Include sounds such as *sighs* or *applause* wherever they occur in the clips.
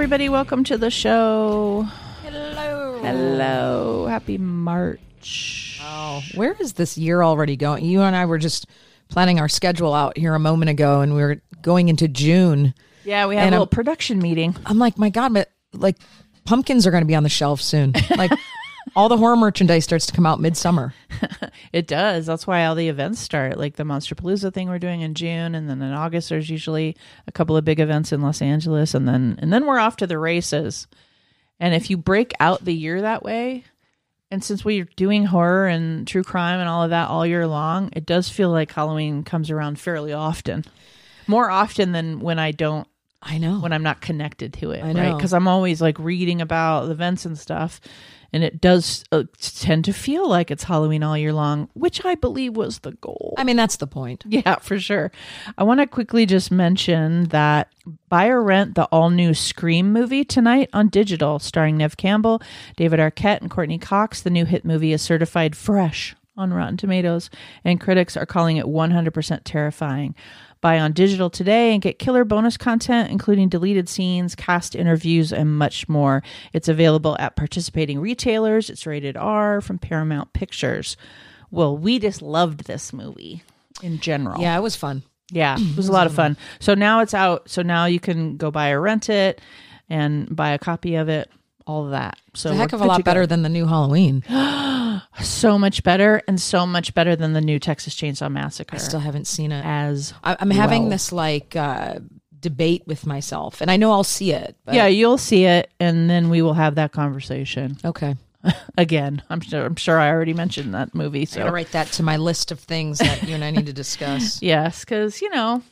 everybody. Welcome to the show. Hello. Hello. Happy March. Oh, where is this year already going? You and I were just planning our schedule out here a moment ago, and we were going into June. Yeah, we had And a I'm- little production meeting. I'm like, my God, but like pumpkins are going to be on the shelf soon. Like *laughs* all the horror merchandise starts to come out midsummer. *laughs* It does. That's why all the events start, like the Monster Palooza thing we're doing in June, and then in August there's usually a couple of big events in Los Angeles, and then and then we're off to the races. And if you break out the year that way, and since we're doing horror and true crime and all of that all year long, it does feel like Halloween comes around fairly often, more often than when I don't I know. when I'm not connected to it, I right? know. Because I'm always like reading about the events and stuff, and it does uh, tend to feel like it's Halloween all year long, which I believe was the goal. I mean, that's the point. *laughs* yeah, for sure. I want to quickly just mention that buy or rent the all new Scream movie tonight on digital, starring Neve Campbell, David Arquette, and Courteney Cox. The new hit movie is certified fresh on Rotten Tomatoes, and critics are calling it 100% terrifying. Buy on digital today and get killer bonus content, including deleted scenes, cast interviews, and much more. It's available at participating retailers. It's rated R from Paramount Pictures. Well, we just loved this movie in general. Yeah, it was fun. Yeah, it was a lot of fun. So now it's out. So now you can go buy or rent it and buy a copy of it, all of that. So It's a heck of a lot go. better than the new Halloween. *gasps* *gasps* So much better and so much better than the new Texas Chainsaw Massacre. I still haven't seen it. as I, I'm having well. this like uh, debate with myself, and I know I'll see it. But yeah, you'll see it, and then we will have that conversation Okay. *laughs* again. I'm sure. I'm sure I already mentioned that movie. So gotta write that to my list of things that you and I need to discuss. *laughs* yes, because you know,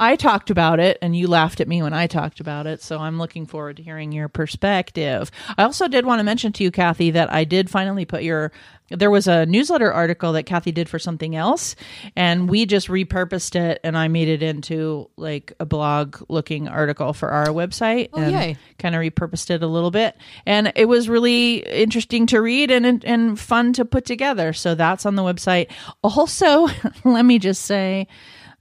I talked about it, and you laughed at me when I talked about it. So I'm looking forward to hearing your perspective. I also did want to mention to you, Kathy, that I did finally put your. There was a newsletter article that Kathy did for something else, and we just repurposed it, and I made it into like a blog looking article for our website. Oh, and. Kind of repurposed it a little bit, and it was really interesting to read and and fun to put together. So that's on the website. Also, *laughs* let me just say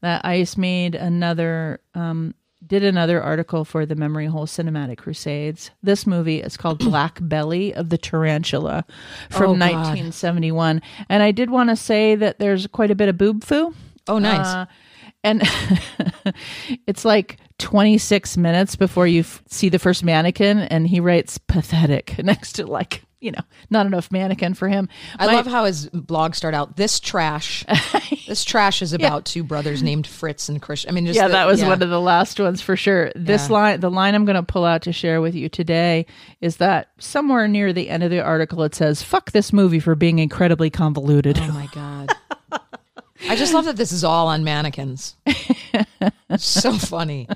that Ice made another um, did another article for the Memory Hole Cinematic Crusades. This movie is called *clears throat* Black Belly of the Tarantula from Oh, 1971, and I did want to say that there's quite a bit of boob foo. Oh, nice. Uh, and *laughs* it's like 26 minutes before you f- see the first mannequin, and he writes pathetic *laughs* next to like you know not enough mannequin for him. I My- love how his blog start out. This trash, *laughs* this trash is about two brothers named Fritz and Christian. I mean, just yeah, the- that was yeah. one of the last ones for sure. This Yeah. line, the line I'm going to pull out to share with you today is that somewhere near the end of the article it says, "Fuck this movie for being incredibly convoluted." Oh my god! I just love that this is all on mannequins. *laughs* So funny.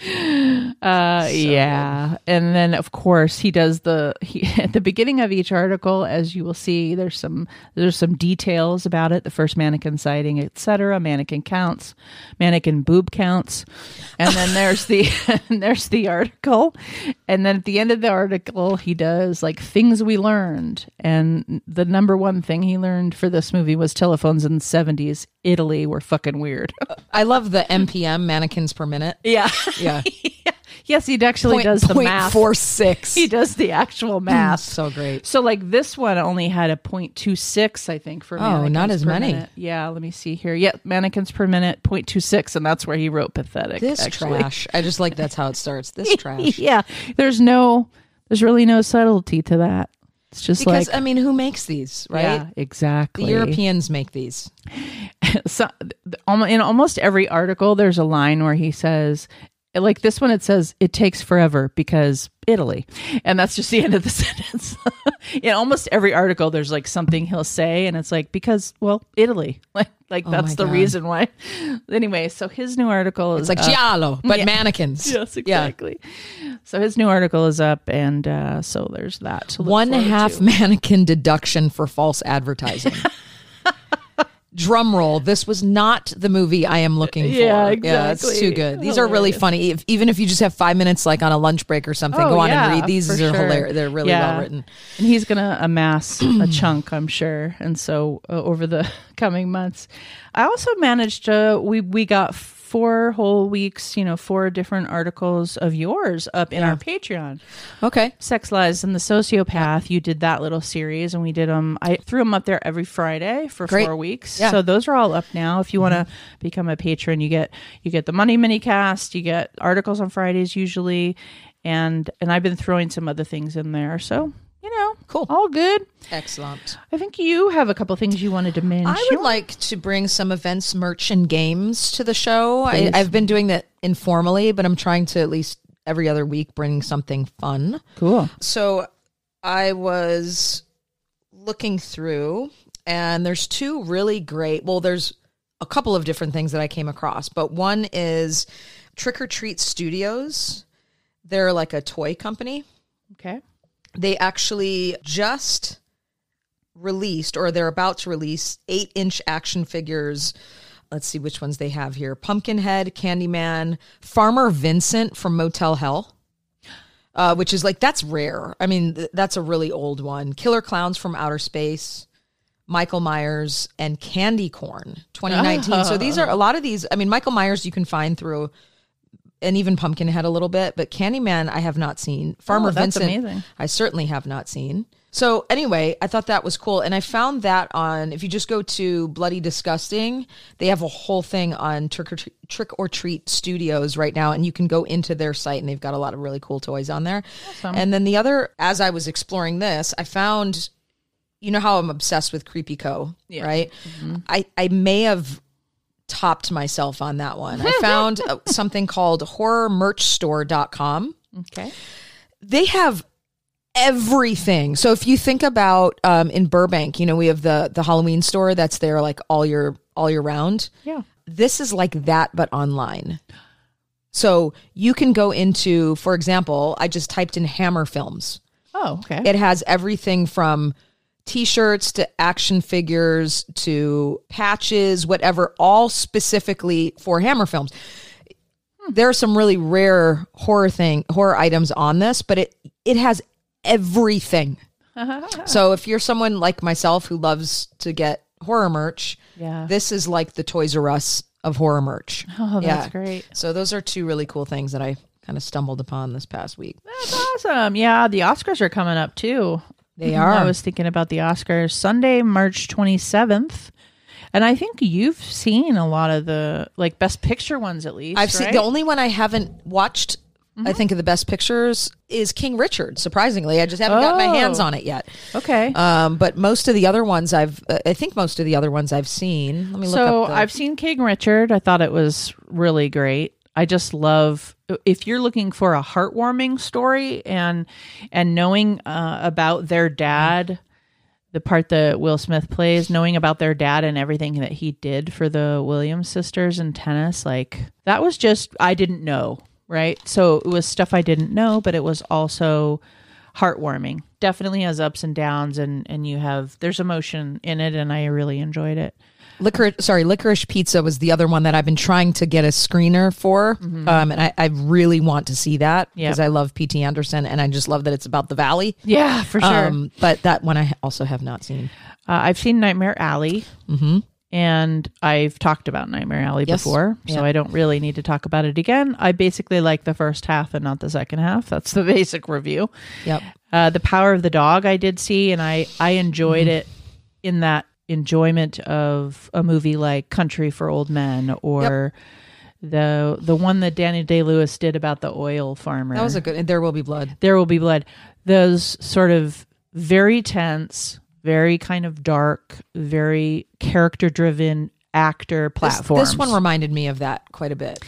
*laughs* Uh, yeah, and then of course he does the he, *laughs* at the beginning of each article, as you will see. There's some there's some details about it. The first mannequin sighting, etc. Mannequin counts, mannequin boob counts, and then there's the *laughs* there's the article, and then at the end of the article he does like things we learned, and the number one thing he learned for this movie was telephones in the 70s. Italy were fucking weird. *laughs* I love the MPM mannequins per minute. yeah. Yeah, *laughs* yes, he actually Point- does the point math. four *laughs* six. he does the actual mm, math. so great. So like this one only had a 0.26, I think, for Oh, not as many. minute. Yeah, let me see here. Yeah, mannequins per minute, 0.26, and that's where he wrote pathetic. This actually. trash. I just like that's how it starts. This trash. yeah, there's no, there's really no subtlety to that. It's just Because like I mean, who makes these, right? yeah, exactly. The Europeans make these. *laughs* so, in almost every article, there's a line where he says, like this one, it says, it takes forever because Italy. And that's just the end of the *laughs* sentence. *laughs* in almost every article, there's like something he'll say, and it's like, because, well, Italy. Like, like Oh that's the God. reason why. Anyway, so his new article is It's like up. giallo, but yeah. mannequins. Yes, Yeah. exactly. So his new article is up, and uh, so there's that. One half to. mannequin deduction for false advertising. Drum roll. This was not the movie I am looking for. Yeah, Yeah, it's too good. These are really funny. If, even if you just have five minutes, like on a lunch break or something, Oh, go on yeah, and read these. These are sure. hilarious. They're really Yeah. well written. and he's going to amass a *clears throat* chunk, I'm sure. And so uh, over the *laughs* coming months, I also managed to we we got four whole weeks, you know, four different articles of yours up in our Patreon. Okay. Sex Lies and the Sociopath. You did that little series, and we did them. I threw them up there every Friday for Great. four weeks. Yeah. Mm-hmm. So those are all up now. If you want to become a patron, you get you get the Money Mini Cast. You get articles on Fridays usually, and and I've been throwing some other things in there. So you know, Cool. all good. Excellent. I think you have a couple things you wanted to mention. I would like to bring some events, merch, and games to the show. I. I've been doing that informally, but I'm trying to at least every other week bring something fun. cool. So I was looking through, and there's two really great. Well, there's a couple of different things that I came across, but one is Trick or Treat Studios. They're like a toy company. Okay. They actually just released, or they're about to release, eight inch action figures. Let's see which ones they have here Pumpkinhead, Candyman, Farmer Vincent from Motel Hell uh, which is like that's rare. I mean, th- that's a really old one. Killer Clowns from Outer Space, Michael Myers, and Candy Corn, 2019. So these are a lot of these. I mean, Michael Myers you can find through, and even Pumpkinhead a little bit, but Candyman I have not seen. Farmer Oh, Vincent amazing. I certainly have not seen. So anyway, I thought that was cool, and I found that on if you just go to Bloody Disgusting, they have a whole thing on Trick or Treat, Trick or Treat Studios right now, and you can go into their site, and they've got a lot of really cool toys on there. And then the other, as I was exploring this, I found, you know how I'm obsessed with Creepy Co, right? Mm-hmm. I I may have topped myself on that one. I found uh, *laughs* something called horrormerchstore.com Okay. they have everything. So if you think about um, in Burbank, you know, we have the the Halloween store that's there like all year all year round. Yeah. This is like that but online. So you can go into, for example, I just typed in Hammer Films. Oh, okay. It has everything from t-shirts to action figures to patches, whatever, all specifically for Hammer Films. There are some really rare horror thing horror items on this, but it it has everything. *laughs* so if you're someone like myself who loves to get horror merch, Yeah. this is like the Toys R Us of horror merch. *laughs* oh, that's yeah. great. So those are two really cool things that I kind of stumbled upon this past week. That's awesome. Yeah, the Oscars are coming up too. They are. I was thinking about the Oscars Sunday, March 27th. And I think you've seen a lot of the like best picture ones at least. I've seen the only one I haven't watched. I think of the best pictures is King Richard. Surprisingly, I just haven't got my Oh. hands on it yet. Okay. Um, but most of the other ones I've, uh, I think most of the other ones I've seen. Let me look so. The, I've seen King Richard. I thought it was really great. I just love if you're looking for a heartwarming story and and knowing uh, about their dad, the part that Will Smith plays, knowing about their dad and everything that he did for the Williams sisters in tennis, like that was just I didn't know, right? So it was stuff I didn't know, but it was also heartwarming. Definitely has ups and downs and and you have there's emotion in it and I really enjoyed it. Licorice, sorry, licorice pizza was the other one that I've been trying to get a screener for. Um, and I, I really want to see that Mm-hmm. Because I love P.T. Anderson and I just love that it's about the valley. Yeah, for sure. Um, but that one I also have not seen. Uh, I've seen Nightmare Alley, and I've talked about Nightmare Alley Yes. before, so Yeah. I don't really need to talk about it again. I basically like the first half and not the second half. That's the *laughs* basic review. Yep. Uh, the Power of the Dog I did see, and I I enjoyed Mm-hmm. it in that enjoyment of a movie like Country for Old Men or. The the one that Danny Day Lewis did about the oil farmer. That was a good, There Will Be Blood. There Will Be Blood. Those sort of very tense, very kind of dark, very character driven actor This, this one reminded me of that quite a bit.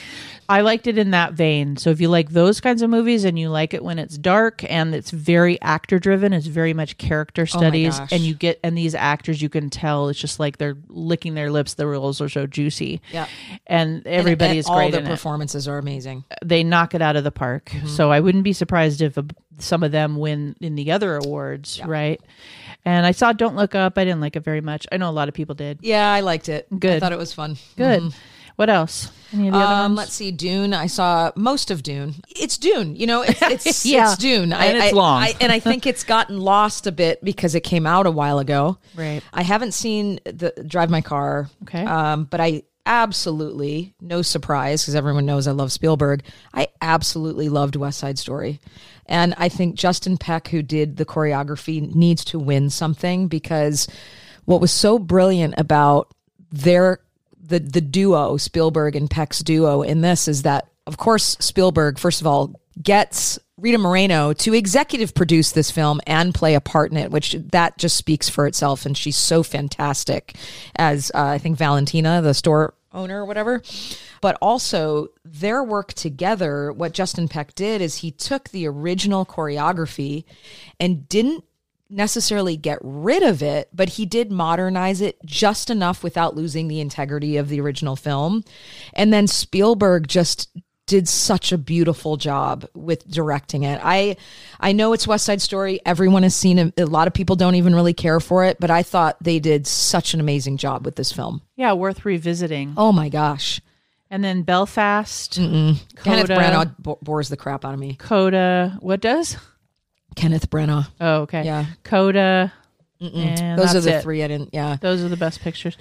I liked it in that vein. So if you like those kinds of movies and you like it when it's dark and it's very actor driven, it's very much character studies gosh. and you get and these actors you can tell it's just like they're licking their lips, the roles are so juicy. Yeah. And everybody And is all great the in it performances are amazing. they knock it out of the park. Mm-hmm. So I wouldn't be surprised if uh some of them win in the other awards, right? And I saw Don't Look Up. I didn't like it very much. I know a lot of people did. Yeah, I liked it. I Good. thought it was fun. Good. Mm-hmm. What else? Any of the other Um, ones? let's see, Dune. I saw most of Dune. It's Dune, you know. It's *laughs* it's, Yeah. it's Dune, I, And it's I- long. I, and I *laughs* think it's gotten lost a bit because it came out a while ago. Right. I haven't seen the Drive My Car. Okay. Um, but I absolutely, no surprise, because everyone knows I love Spielberg. I absolutely loved West Side Story, and I think Justin Peck, who did the choreography, needs to win something because what was so brilliant about their the the duo Spielberg and Peck's duo in this is that of course Spielberg first of all gets Rita Moreno to executive produce this film and play a part in it which that just speaks for itself. And she's so fantastic as uh, I think Valentina the store owner or whatever. But also their work together what Justin Peck did is he took the original choreography and didn't necessarily get rid of it, but he did modernize it just enough without losing the integrity of the original film. And then Spielberg just did such a beautiful job with directing it. I I know it's West Side Story. Everyone has seen it. A lot of people don't even really care for it, but I thought they did such an amazing job with this film. yeah, worth revisiting. Oh my gosh. And then Belfast, Kenneth Coda. Branagh bo- bores the crap out of me. Coda. What does? Kenneth Branagh. Oh, okay. Yeah. Coda. Those are the it. three I didn't yeah. Those are the best pictures.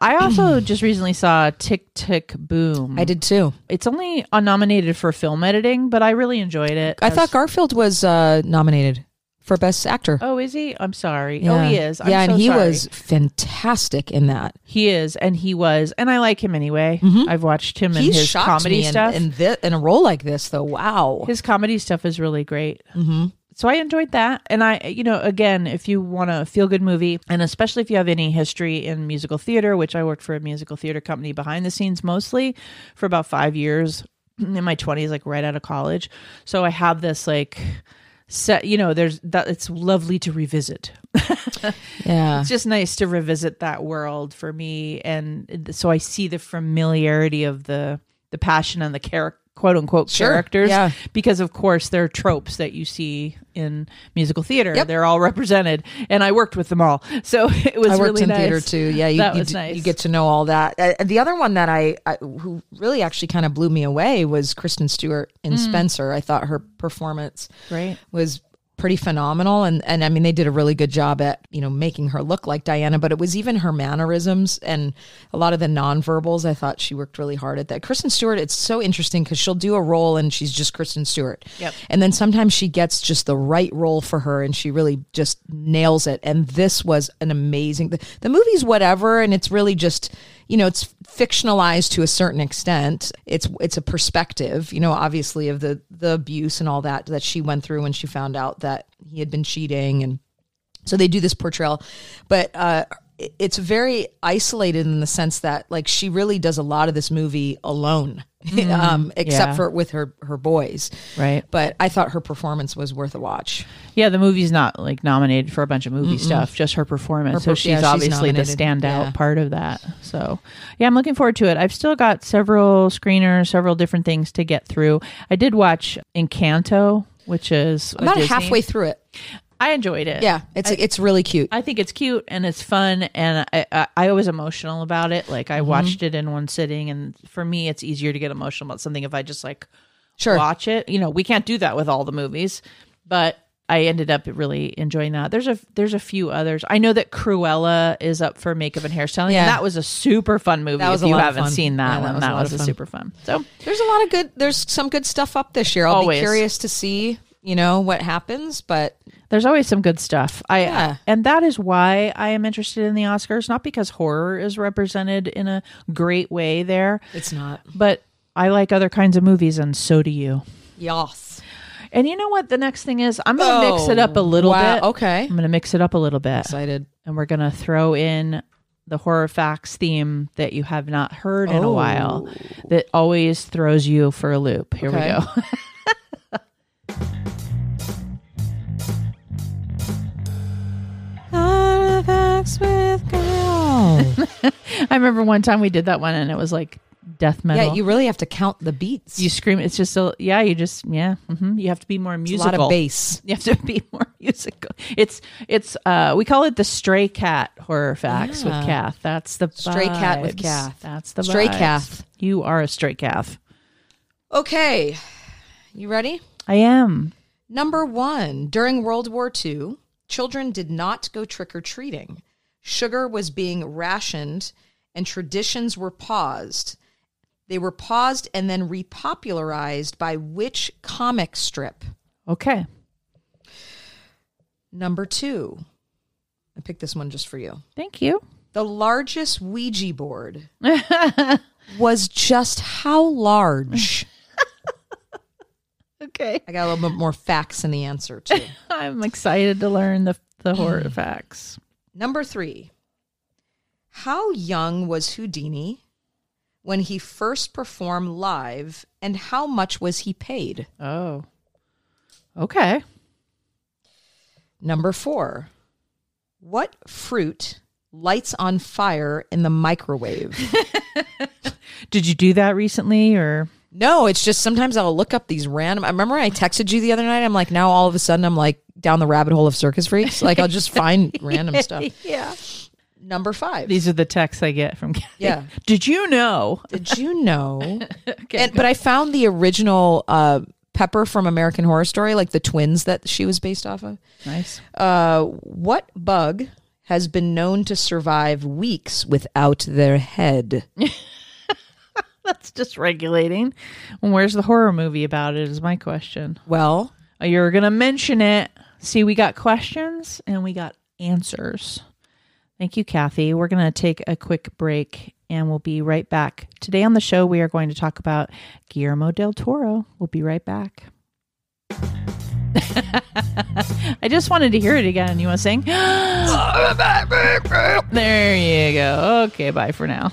I also *clears throat* just recently saw Tick Tick Boom. I did too. It's only nominated for film editing, but I really enjoyed it. I as- thought Garfield was uh, nominated for Best Actor. Oh, is he? I'm sorry. Yeah. Oh, he is. I'm yeah, and so he sorry. was fantastic in that. He is, and he was, and I like him anyway. I've watched him in He his comedy in, stuff. in, thi- in a role like this, though. Wow. his comedy stuff is really great. Mm-hmm. So I enjoyed that, and I, you know, again, if you want a feel good movie, and especially if you have any history in musical theater, which I worked for a musical theater company behind the scenes mostly for about five years in my twenties, like right out of college. So I have this like set, you know, there's that. It's lovely to revisit. *laughs* yeah. it's just nice to revisit that world for me and so i see the familiarity of the the passion and the character quote unquote Sure, characters yeah. because of course they're tropes that you see in musical theater Yep. they're all represented and i worked with them all *laughs* so it was I worked really in nice. theater too. Yeah, you, that you, was d- nice you get to know all that. Uh, the other one that I, I who really actually kind of blew me away was Kristen Stewart in Mm. Spencer. I thought her performance Great. was pretty phenomenal. And and I mean they did a really good job at you know making her look like Diana but it was even her mannerisms and a lot of the nonverbals I thought she worked really hard at that. Kristen Stewart it's so interesting because she'll do a role and she's just Kristen Stewart. Yep. and then sometimes she gets just the right role for her and she really just nails it. And this was an amazing the, the movie's whatever and it's really just you know it's fictionalized to a certain extent. It's it's a perspective you know obviously of the the abuse and all that that she went through when she found out that he had been cheating. And so they do this portrayal but uh it's very isolated in the sense that like she really does a lot of this movie alone *laughs* um except yeah. for with her her boys. Right. But i thought her performance was worth a watch. Yeah the movie's not like nominated for a bunch of movie stuff just her performance. Her so she's yeah, she's obviously the standout Yeah. part of that. So yeah i'm looking forward to it. I've still got several screeners several different things to get through. I did watch encanto which is about Disney. halfway through it i enjoyed it yeah it's it's really cute I think it's cute and it's fun, and I, I, I was emotional about it. Like Mm-hmm. I watched it in one sitting, and for me, it's easier to get emotional about something if I just like sure watch it. You know, we can't do that with all the movies, but I ended up really enjoying that. There's a there's a few others. I know that Cruella is up for makeup and hairstyling. Yeah. and that was a super fun movie. That was if a you lot haven't fun. seen that Yeah, that was a that was a super fun. So There's a lot of good. There's some good stuff up this year. I'll Always. be curious to see, you know, what happens. But there's always some good stuff. I Yeah. and that is why I am interested in the Oscars, not because horror is represented in a great way there, it's not. but I like other kinds of movies, and so do you. Yes. And you know what? The next thing is, I'm going to mix it up a oh, little Oh, wow. bit. Okay. I'm going to mix it up a little bit, Excited. and we're going to throw in the horror facts theme that you have not heard in a oh. while, that always throws you for a loop. Here Okay. we go. *laughs* Artifacts with girl. *laughs* I remember one time we did that one, and it was like death metal. Yeah, you really have to count the beats. you scream. It's just a yeah. You just yeah. hmm You have to be more musical. a lot of bass. *laughs* You have to be more musical. It's it's uh we call it the stray cat horror facts Yeah. with Kath. That's the Stray cat with. Kath. That's the Stray vibes. Kath. You are a stray Kath. Okay, you ready? I am. Number one, during World War II, children did not go trick or treating. Sugar was being rationed and traditions were paused. They were paused and then repopularized by which comic strip? Okay. Number two, I picked this one just for you. Thank you. The largest Ouija board *laughs* was just how large? *laughs* Okay. I got a little bit more facts in the answer, too. *laughs* I'm excited to learn the the horror *clears throat* facts. Number three, how young was Houdini when he first performed live, and how much was he paid? Oh. Okay. Number four, what fruit lights on fire in the microwave? *laughs* Did you do that recently or no, it's just sometimes I'll look up these random. I remember I texted you the other night. I'm like, now all of a sudden I'm like down the rabbit hole of circus freaks. Like I'll just find *laughs* random stuff. Yeah. Number five. These are the texts I get from Kathy. Yeah. *laughs* Did you know? Did you know? *laughs* Okay. and, but I found the original uh, Pepper from American Horror Story, like the twins that she was based off of. nice. Uh, what bug has been known to survive weeks without their head? That's just regulating. And where's the horror movie about it is my question. Well, You're going to mention it. See, we got questions and we got answers. Thank you, Kathy. We're going to take a quick break and we'll be right back. Today on the show, we are going to talk about Guillermo del Toro. We'll be right back. *laughs* I just wanted to hear it again. You want to sing? *gasps* there you go. Okay, bye for now.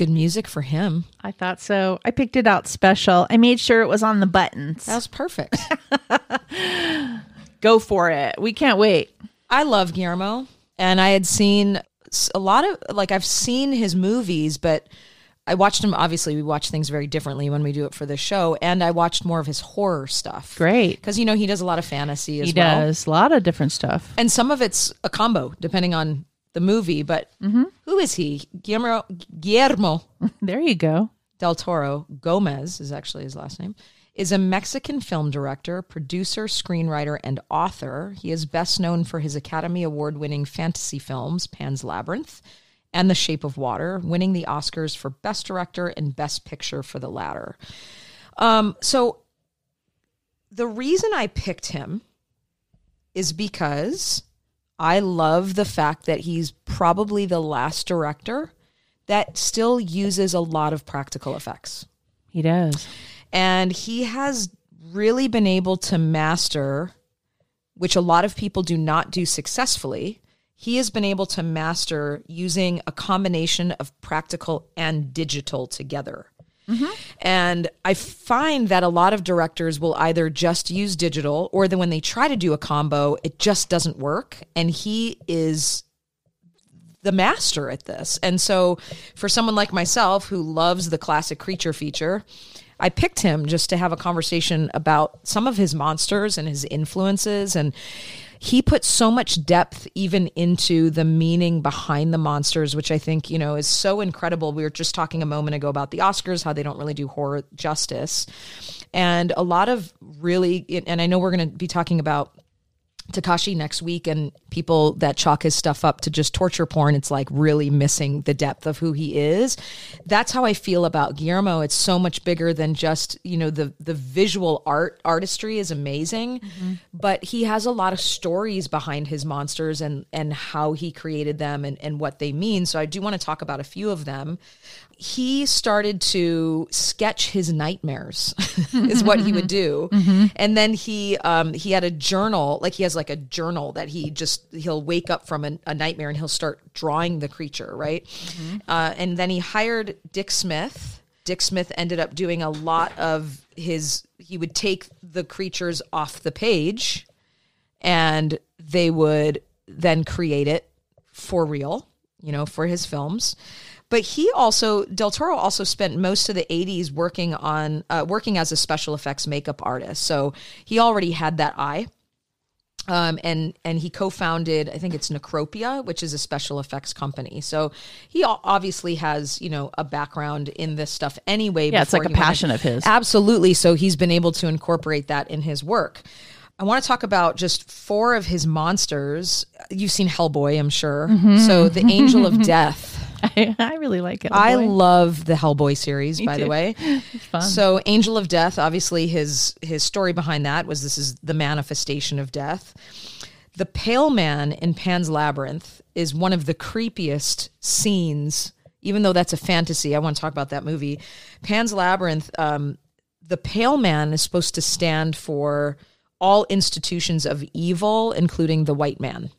Good music for him. I thought so. I picked it out special. I made sure it was on the buttons. That was perfect. *laughs* Go for it. We can't wait. I love Guillermo, and I had seen a lot of like I've seen his movies, but I watched him. Obviously, we watch things very differently when we do it for the show, and I watched more of his horror stuff. Great. because you know he does a lot of fantasy as He well, does a lot of different stuff. and some of it's a combo depending on the movie. But who is he? Guillermo Guillermo *laughs* There you go. del Toro Gomez is actually his last name. Is a Mexican film director, producer, screenwriter, and author. He is best known for his Academy Award winning fantasy films, Pan's Labyrinth and The Shape of Water, winning the Oscars for Best Director and Best Picture for the latter. Um, so the reason I picked him is because I love the fact that he's probably the last director that still uses a lot of practical effects. He does. And he has really been able to master, which a lot of people do not do successfully. He has been able to master using a combination of practical and digital together. Mm-hmm. And I find that a lot of directors will either just use digital or then when they try to do a combo, it just doesn't work. And he is the master at this. And so for someone like myself who loves the classic creature feature, I picked him just to have a conversation about some of his monsters and his influences and he put so much depth even into the meaning behind the monsters which I think, you know, is so incredible. We were just talking a moment ago about the Oscars how they don't really do horror justice. And a lot of really and I know we're going to be talking about Takashi next week and people that chalk his stuff up to just torture porn, it's like really missing the depth of who he is. That's how I feel about Guillermo. It's so much bigger than just, you know, the the visual art artistry is amazing, mm-hmm. but he has a lot of stories behind his monsters and and how he created them and, and what they mean. So I do want to talk about a few of them he started to sketch his nightmares *laughs* is what he would do. And then he um he had a journal like he has like a journal that he just he'll wake up from a, a nightmare and he'll start drawing the creature right? Uh, and then he hired dick smith. Dick smith ended up doing a lot of his he would take the creatures off the page and they would then create it for real, you know, for his films. But he also Del Toro also spent most of the 80s working on uh, working as a special effects makeup artist. So he already had that eye. Um, and and he co-founded I think it's Necropia, which is a special effects company. So he obviously has you know a background in this stuff anyway. Yeah, it's like a he went passion of his. Absolutely. So he's been able to incorporate that in his work. I want to talk about just four of his monsters. You've seen Hellboy, I'm sure. Mm-hmm. So the Angel of *laughs* Death. I, I really like it. I love the Hellboy series, by the too. way. *laughs* fun. So Angel of Death, obviously his his story behind that was this is the manifestation of death. The Pale Man in Pan's Labyrinth is one of the creepiest scenes, even though that's a fantasy. I want to talk about that movie. Pan's Labyrinth, um, the Pale Man is supposed to stand for all institutions of evil, including the white man.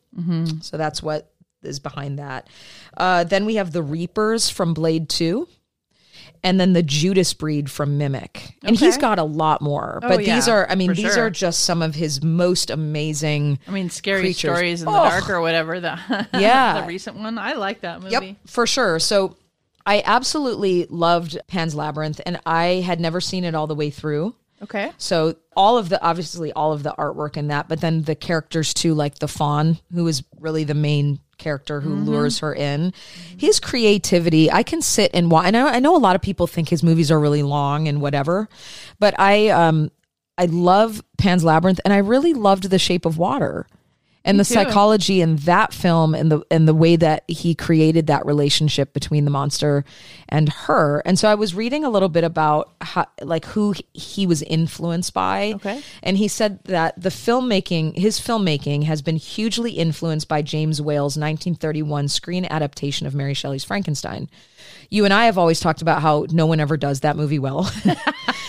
So that's what is behind that. Uh, then we have the Reapers from Blade 2. And then the Judas breed from Mimic. And he's got a lot more. Oh, but these yeah, are, I mean, these sure. are just some of his most amazing. I mean, scary creatures. stories in the Oh. dark or whatever. The *laughs* Yeah. the recent one. I like that movie. Yep, for sure. So I absolutely loved Pan's Labyrinth, and I had never seen it all the way through. Okay. So all of the obviously all of the artwork in that, but then the characters too, like the fawn, who is really the main character who lures her in. His creativity, I can sit and watch. And I, I know a lot of people think his movies are really long and whatever, but I um I love Pan's Labyrinth, and I really loved The Shape of Water. And the too. psychology in that film and the and the way that he created that relationship between the monster and her. And so I was reading a little bit about how like who he was influenced by. Okay. And he said that the filmmaking, his filmmaking has been hugely influenced by James Whale's 1931 screen adaptation of Mary Shelley's Frankenstein. You and I have always talked about how no one ever does that movie well. Oh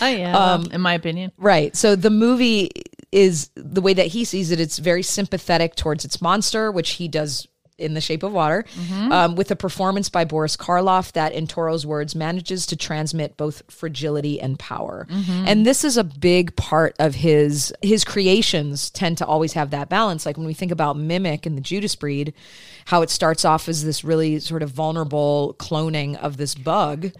*laughs* *laughs* yeah. Um, in my opinion. Right. So the movie is the way that he sees it. It's very sympathetic towards its monster, which he does in the shape of water, um, with a performance by Boris Karloff that, in Toro's words, manages to transmit both fragility and power. And this is a big part of his his creations. Tend to always have that balance. Like when we think about Mimic and the Judas Breed, how it starts off as this really sort of vulnerable cloning of this bug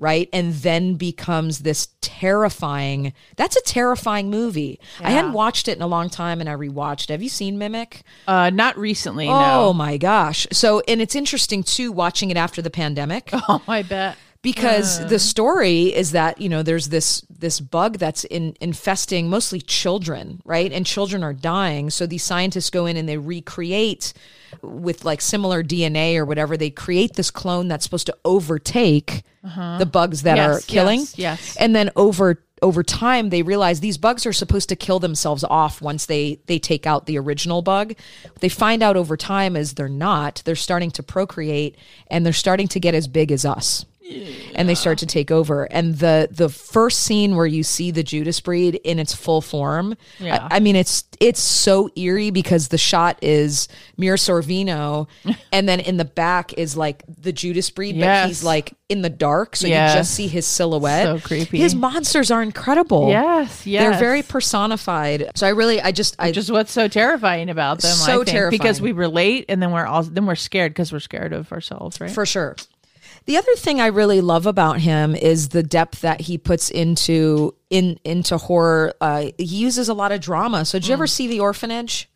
right? And then becomes this terrifying. That's a terrifying movie. I hadn't watched it in a long time and I rewatched. it. Have you seen Mimic? Uh, not recently. Oh No. my gosh. So, and it's interesting too watching it after the pandemic *laughs* Oh, I bet. Because the story is that, you know, there's this this bug that's in, infesting mostly children, right? And children are dying. So these scientists go in and they recreate with like similar DNA or whatever, they create this clone that's supposed to overtake the bugs that Uh-huh. Yes, are killing. yes, yes. And then over over time they realize these bugs are supposed to kill themselves off once they they take out the original bug. What they find out over time is they're not. They're starting to procreate and they're starting to get as big as us. And they start to take over. And the the first scene where you see the Judas breed in its full form, Yeah. I, I mean it's it's so eerie because the shot is Mira Sorvino *laughs* and then in the back is like the Judas breed, but he's like in the dark, so Yes. you just see his silhouette. So creepy. His monsters are incredible. Yes, yes, They're very personified. So I really, I just, I Which is what's so terrifying about them. So terrifying. because we relate, and then we're all then we're scared because we're scared of ourselves, right? for sure. The other thing I really love about him is the depth that he puts into in into horror. Uh, he uses a lot of drama. So did you ever see The Orphanage?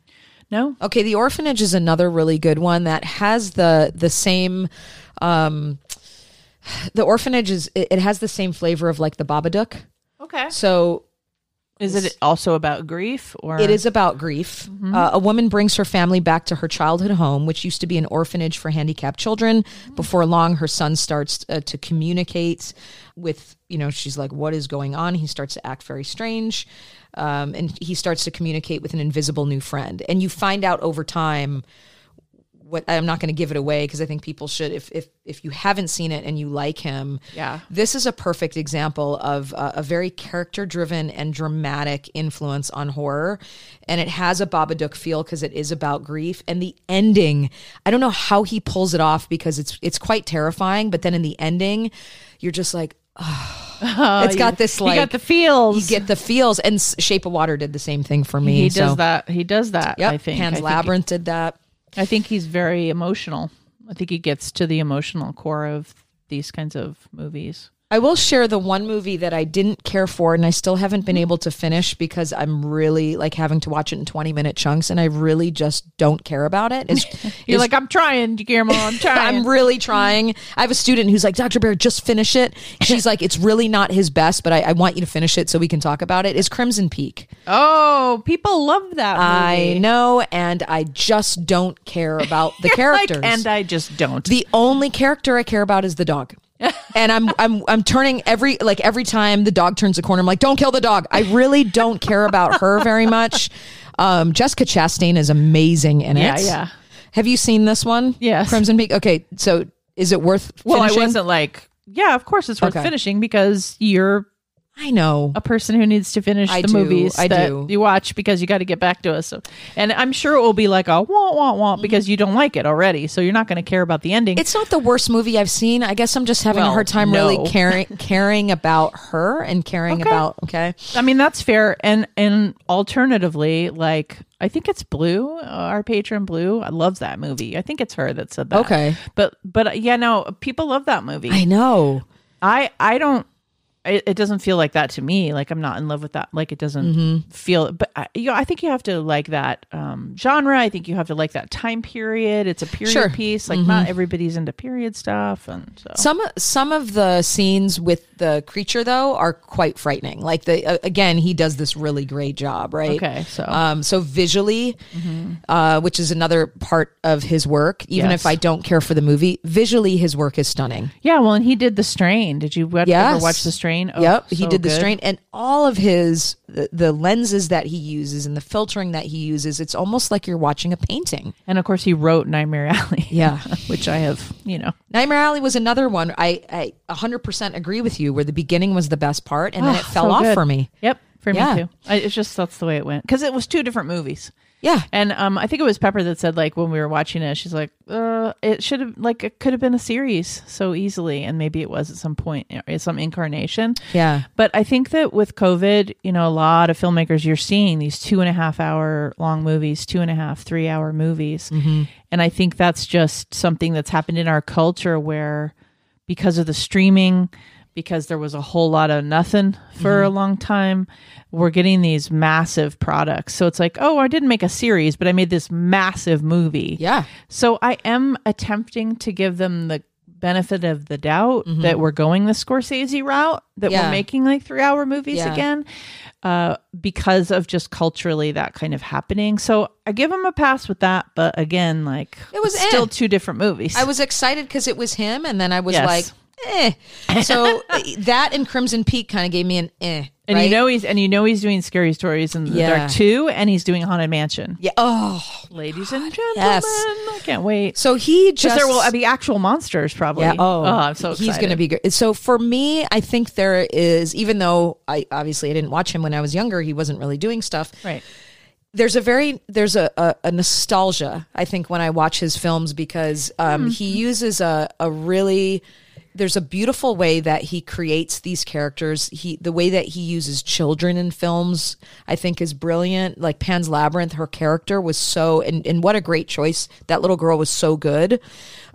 no, Okay, The Orphanage is another really good one that has the the same. Um, the Orphanage is it, it has the same flavor of like the Babadook. okay, So Is it also about grief or It is about grief. Uh, a woman brings her family back to her childhood home, which used to be an orphanage for handicapped children. Before long, her son starts uh, to communicate with, you know, she's like, What is going on? He starts to act very strange. Um, and he starts to communicate with an invisible new friend. And you find out over time what I'm not going to give it away because I think people should if if if you haven't seen it and you like him. Yeah. This is a perfect example of uh, a very character driven and dramatic influence on horror and it has a Babadook feel because it is about grief and the ending I don't know how he pulls it off because it's it's quite terrifying but then in the ending you're just like oh, *sighs* it's got this you like got the feels. you get the feels and Shape of Water did the same thing for me he does so- that. He does that. Yep, I think. Pan's I think- Labyrinth did that. I think he's very emotional. I think he gets to the emotional core of these kinds of movies. I will share the one movie that I didn't care for and I still haven't been mm-hmm. able to finish because I'm really like having to watch it in 20 minute chunks and I really just don't care about it. it. Is, *laughs* You're is- like, I'm trying, Guillermo. I'm *laughs* trying. I'm really trying. I have a student who's like, Dr. Bear, just finish it. She's like, it's really not his best, but I, I want you to finish it so we can talk about it. Is Crimson Peak. oh, people love that movie. I know, and I just don't care about the *laughs* You're like, characters. and I just don't. the only character I care about is the dog. And I'm I'm I'm turning every like every time the dog turns a corner, I'm like, don't kill the dog. I really don't care about her very much. Um, Jessica Chastain is amazing in Yeah, it. yeah. Have you seen this one? Yes. Crimson Peak. Okay, so is it worth? well, finishing? I wasn't like, yeah, of course it's worth Okay. finishing because you're I know. a person who needs to finish I the do, movies I that do. you watch because you got to get back to us. So, and I'm sure it will be like a wah wah wah because you don't like it already, so you're not going to care about the ending. It's not the worst movie I've seen. I guess I'm just having a hard time no. really caring *laughs* caring about her and caring Okay. about. Okay. I mean, that's fair. And and alternatively, like I think it's Blue, uh, our patron Blue. I loves that movie. I think it's her that said that. Okay. but but yeah, no, people love that movie. I know. I I don't. It, it doesn't feel like that to me. Like I'm not in love with that. Like it doesn't Mm-hmm. feel. But I, you know, I think you have to like that um, genre. I think you have to like that time period. It's a period Sure. Mm-hmm. piece. Like not everybody's into period stuff, and so Some some of the scenes with the creature though are quite frightening. Like the uh, again, he does this really great job, right? Okay, so- um, so visually, uh, which is another part of his work. Even Yes. if I don't care for the movie, visually his work is stunning. yeah. Well, and he did the strain. Did you ever Yes. watch the strain? Oh, yep, he so did the good. strain, and all of his the, the lenses that he uses and the filtering that he uses. It's almost like you're watching a painting. And of course, he wrote Nightmare Alley. *laughs* Yeah. *laughs* which I have, you know. Nightmare Alley was another one. I I 100% agree with you. Where the beginning was the best part, and then Oh, it fell so off good. for me. Yep, for Yeah. me too. I, it's just that's the way it went because it was two different movies. Yeah, And um, I think it was Pepper that said like when we were watching it, she's like, uh, it should have like it could have been a series so easily, and maybe it was at some point, some incarnation. yeah. But I think that with COVID, you know, a lot of filmmakers you're seeing these two and a half hour long movies, two and a half, three hour movies, and I think that's just something that's happened in our culture where because of the streaming because there was a whole lot of nothing for Mm-hmm. a long time we're getting these massive products so it's like oh i didn't make a series but i made this massive movie Yeah. so i am attempting to give them the benefit of the doubt that we're going the scorsese route that Mm-hmm. Yeah. we're making like three hour movies Yeah. again uh, because of just culturally that kind of happening so i give them a pass with that but again like It was still eh. two different movies I was excited because it was him, and then I was Yes. like, eh. So uh, *laughs* that and Crimson Peak kind of gave me an eh. And right? you know he's and you know he's doing scary stories in the Yeah. dark too, and he's doing haunted mansion. yeah. Oh, Ladies and gentlemen, yes. I can't wait. so he just there will be actual monsters probably. Yeah. Oh, I'm so excited. He's going to be good. So for me, I think there is, even though I obviously I didn't watch him when I was younger, he wasn't really doing stuff. right. There's a very there's a, a, a nostalgia I think when I watch his films because um, he uses a a really there's a beautiful way that he creates these characters. He the way that he uses children in films, I think, is brilliant. Like Pan's Labyrinth, her character was so and, and what a great choice. That little girl was so good.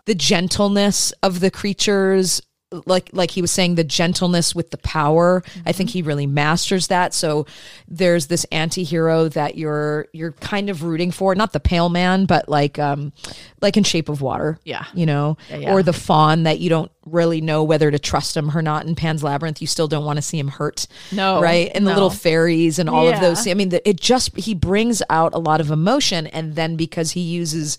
The gentleness of the creatures like like he was saying the gentleness with the power. I think he really masters that. So there's this anti-hero that you're you're kind of rooting for. Not the pale man but like um like in shape of water Yeah. you know yeah. or the fawn that you don't really know whether to trust him or not in pan's labyrinth. You still don't want to see him hurt No, right? And the little fairies and all of those i mean the, it just he brings out a lot of emotion and then because he uses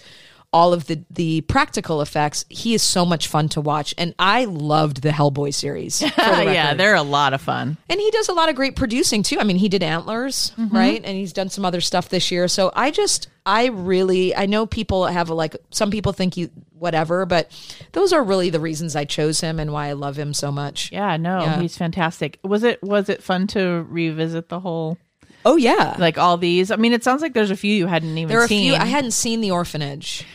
all of the the practical effects he is so much fun to watch and i loved the hellboy series the *laughs* yeah, they're a lot of fun. and he does a lot of great producing too i mean he did antlers Mm-hmm. right and he's done some other stuff this year so i just i really i know people have a, like some people think you whatever but those are really the reasons i chose him and why i love him so much Yeah, no, Yeah. he's fantastic. Was it was it fun to revisit the whole oh yeah like all these? I mean, it sounds like there's a few you hadn't even There are seen. a few. I hadn't seen the orphanage.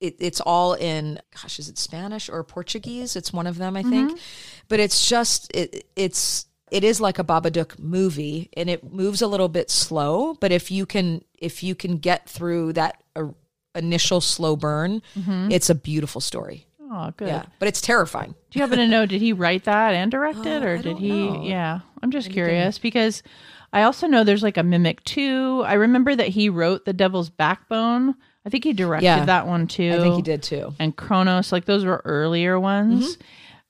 It, it's all in. Gosh, is it Spanish or Portuguese? It's one of them, I think. Mm-hmm. But it's just it. It's it is like a Babadook movie, and it moves a little bit slow. But if you can if you can get through that uh, initial slow burn, mm-hmm. it's a beautiful story. oh, good. Yeah, but it's terrifying. Do you happen to know? Did he write that and direct *laughs* uh, it, or I did he? know. Yeah, I'm just curious because I also know there's like a Mimic two. I remember that he wrote The Devil's Backbone. I think he directed Yeah. that one too. I think he did too. And Cronos, like those were earlier ones. Mm-hmm.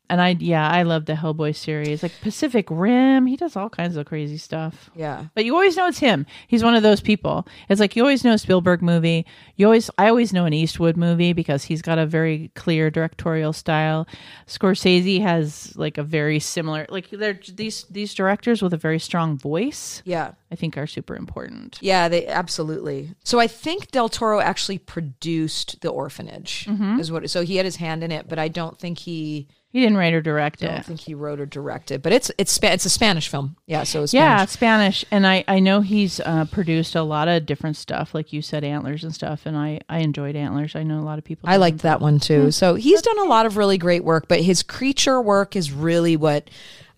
And I, yeah, I love the Hellboy series, like Pacific Rim. He does all kinds of crazy stuff. Yeah. But you always know it's him. He's one of those people. It's like you always know a Spielberg movie. You always I always know an Eastwood movie because he's got a very clear directorial style. Scorsese has like a very similar like they're these these directors with a very strong voice. Yeah. I think are super important. Yeah, they absolutely. So I think Del Toro actually produced The Orphanage. Mm-hmm. Is what so he had his hand in it, but I don't think he He didn't write or direct it. I don't think he wrote or directed. But it's it's it's a Spanish film. Yeah, so it's Yeah, Spanish. Spanish, and I I know he's uh, produced a lot of different stuff, like you said, Antlers and stuff, and I I enjoyed Antlers. I know a lot of people. I liked that one too. So he's done a lot of really great work, but his creature work is really what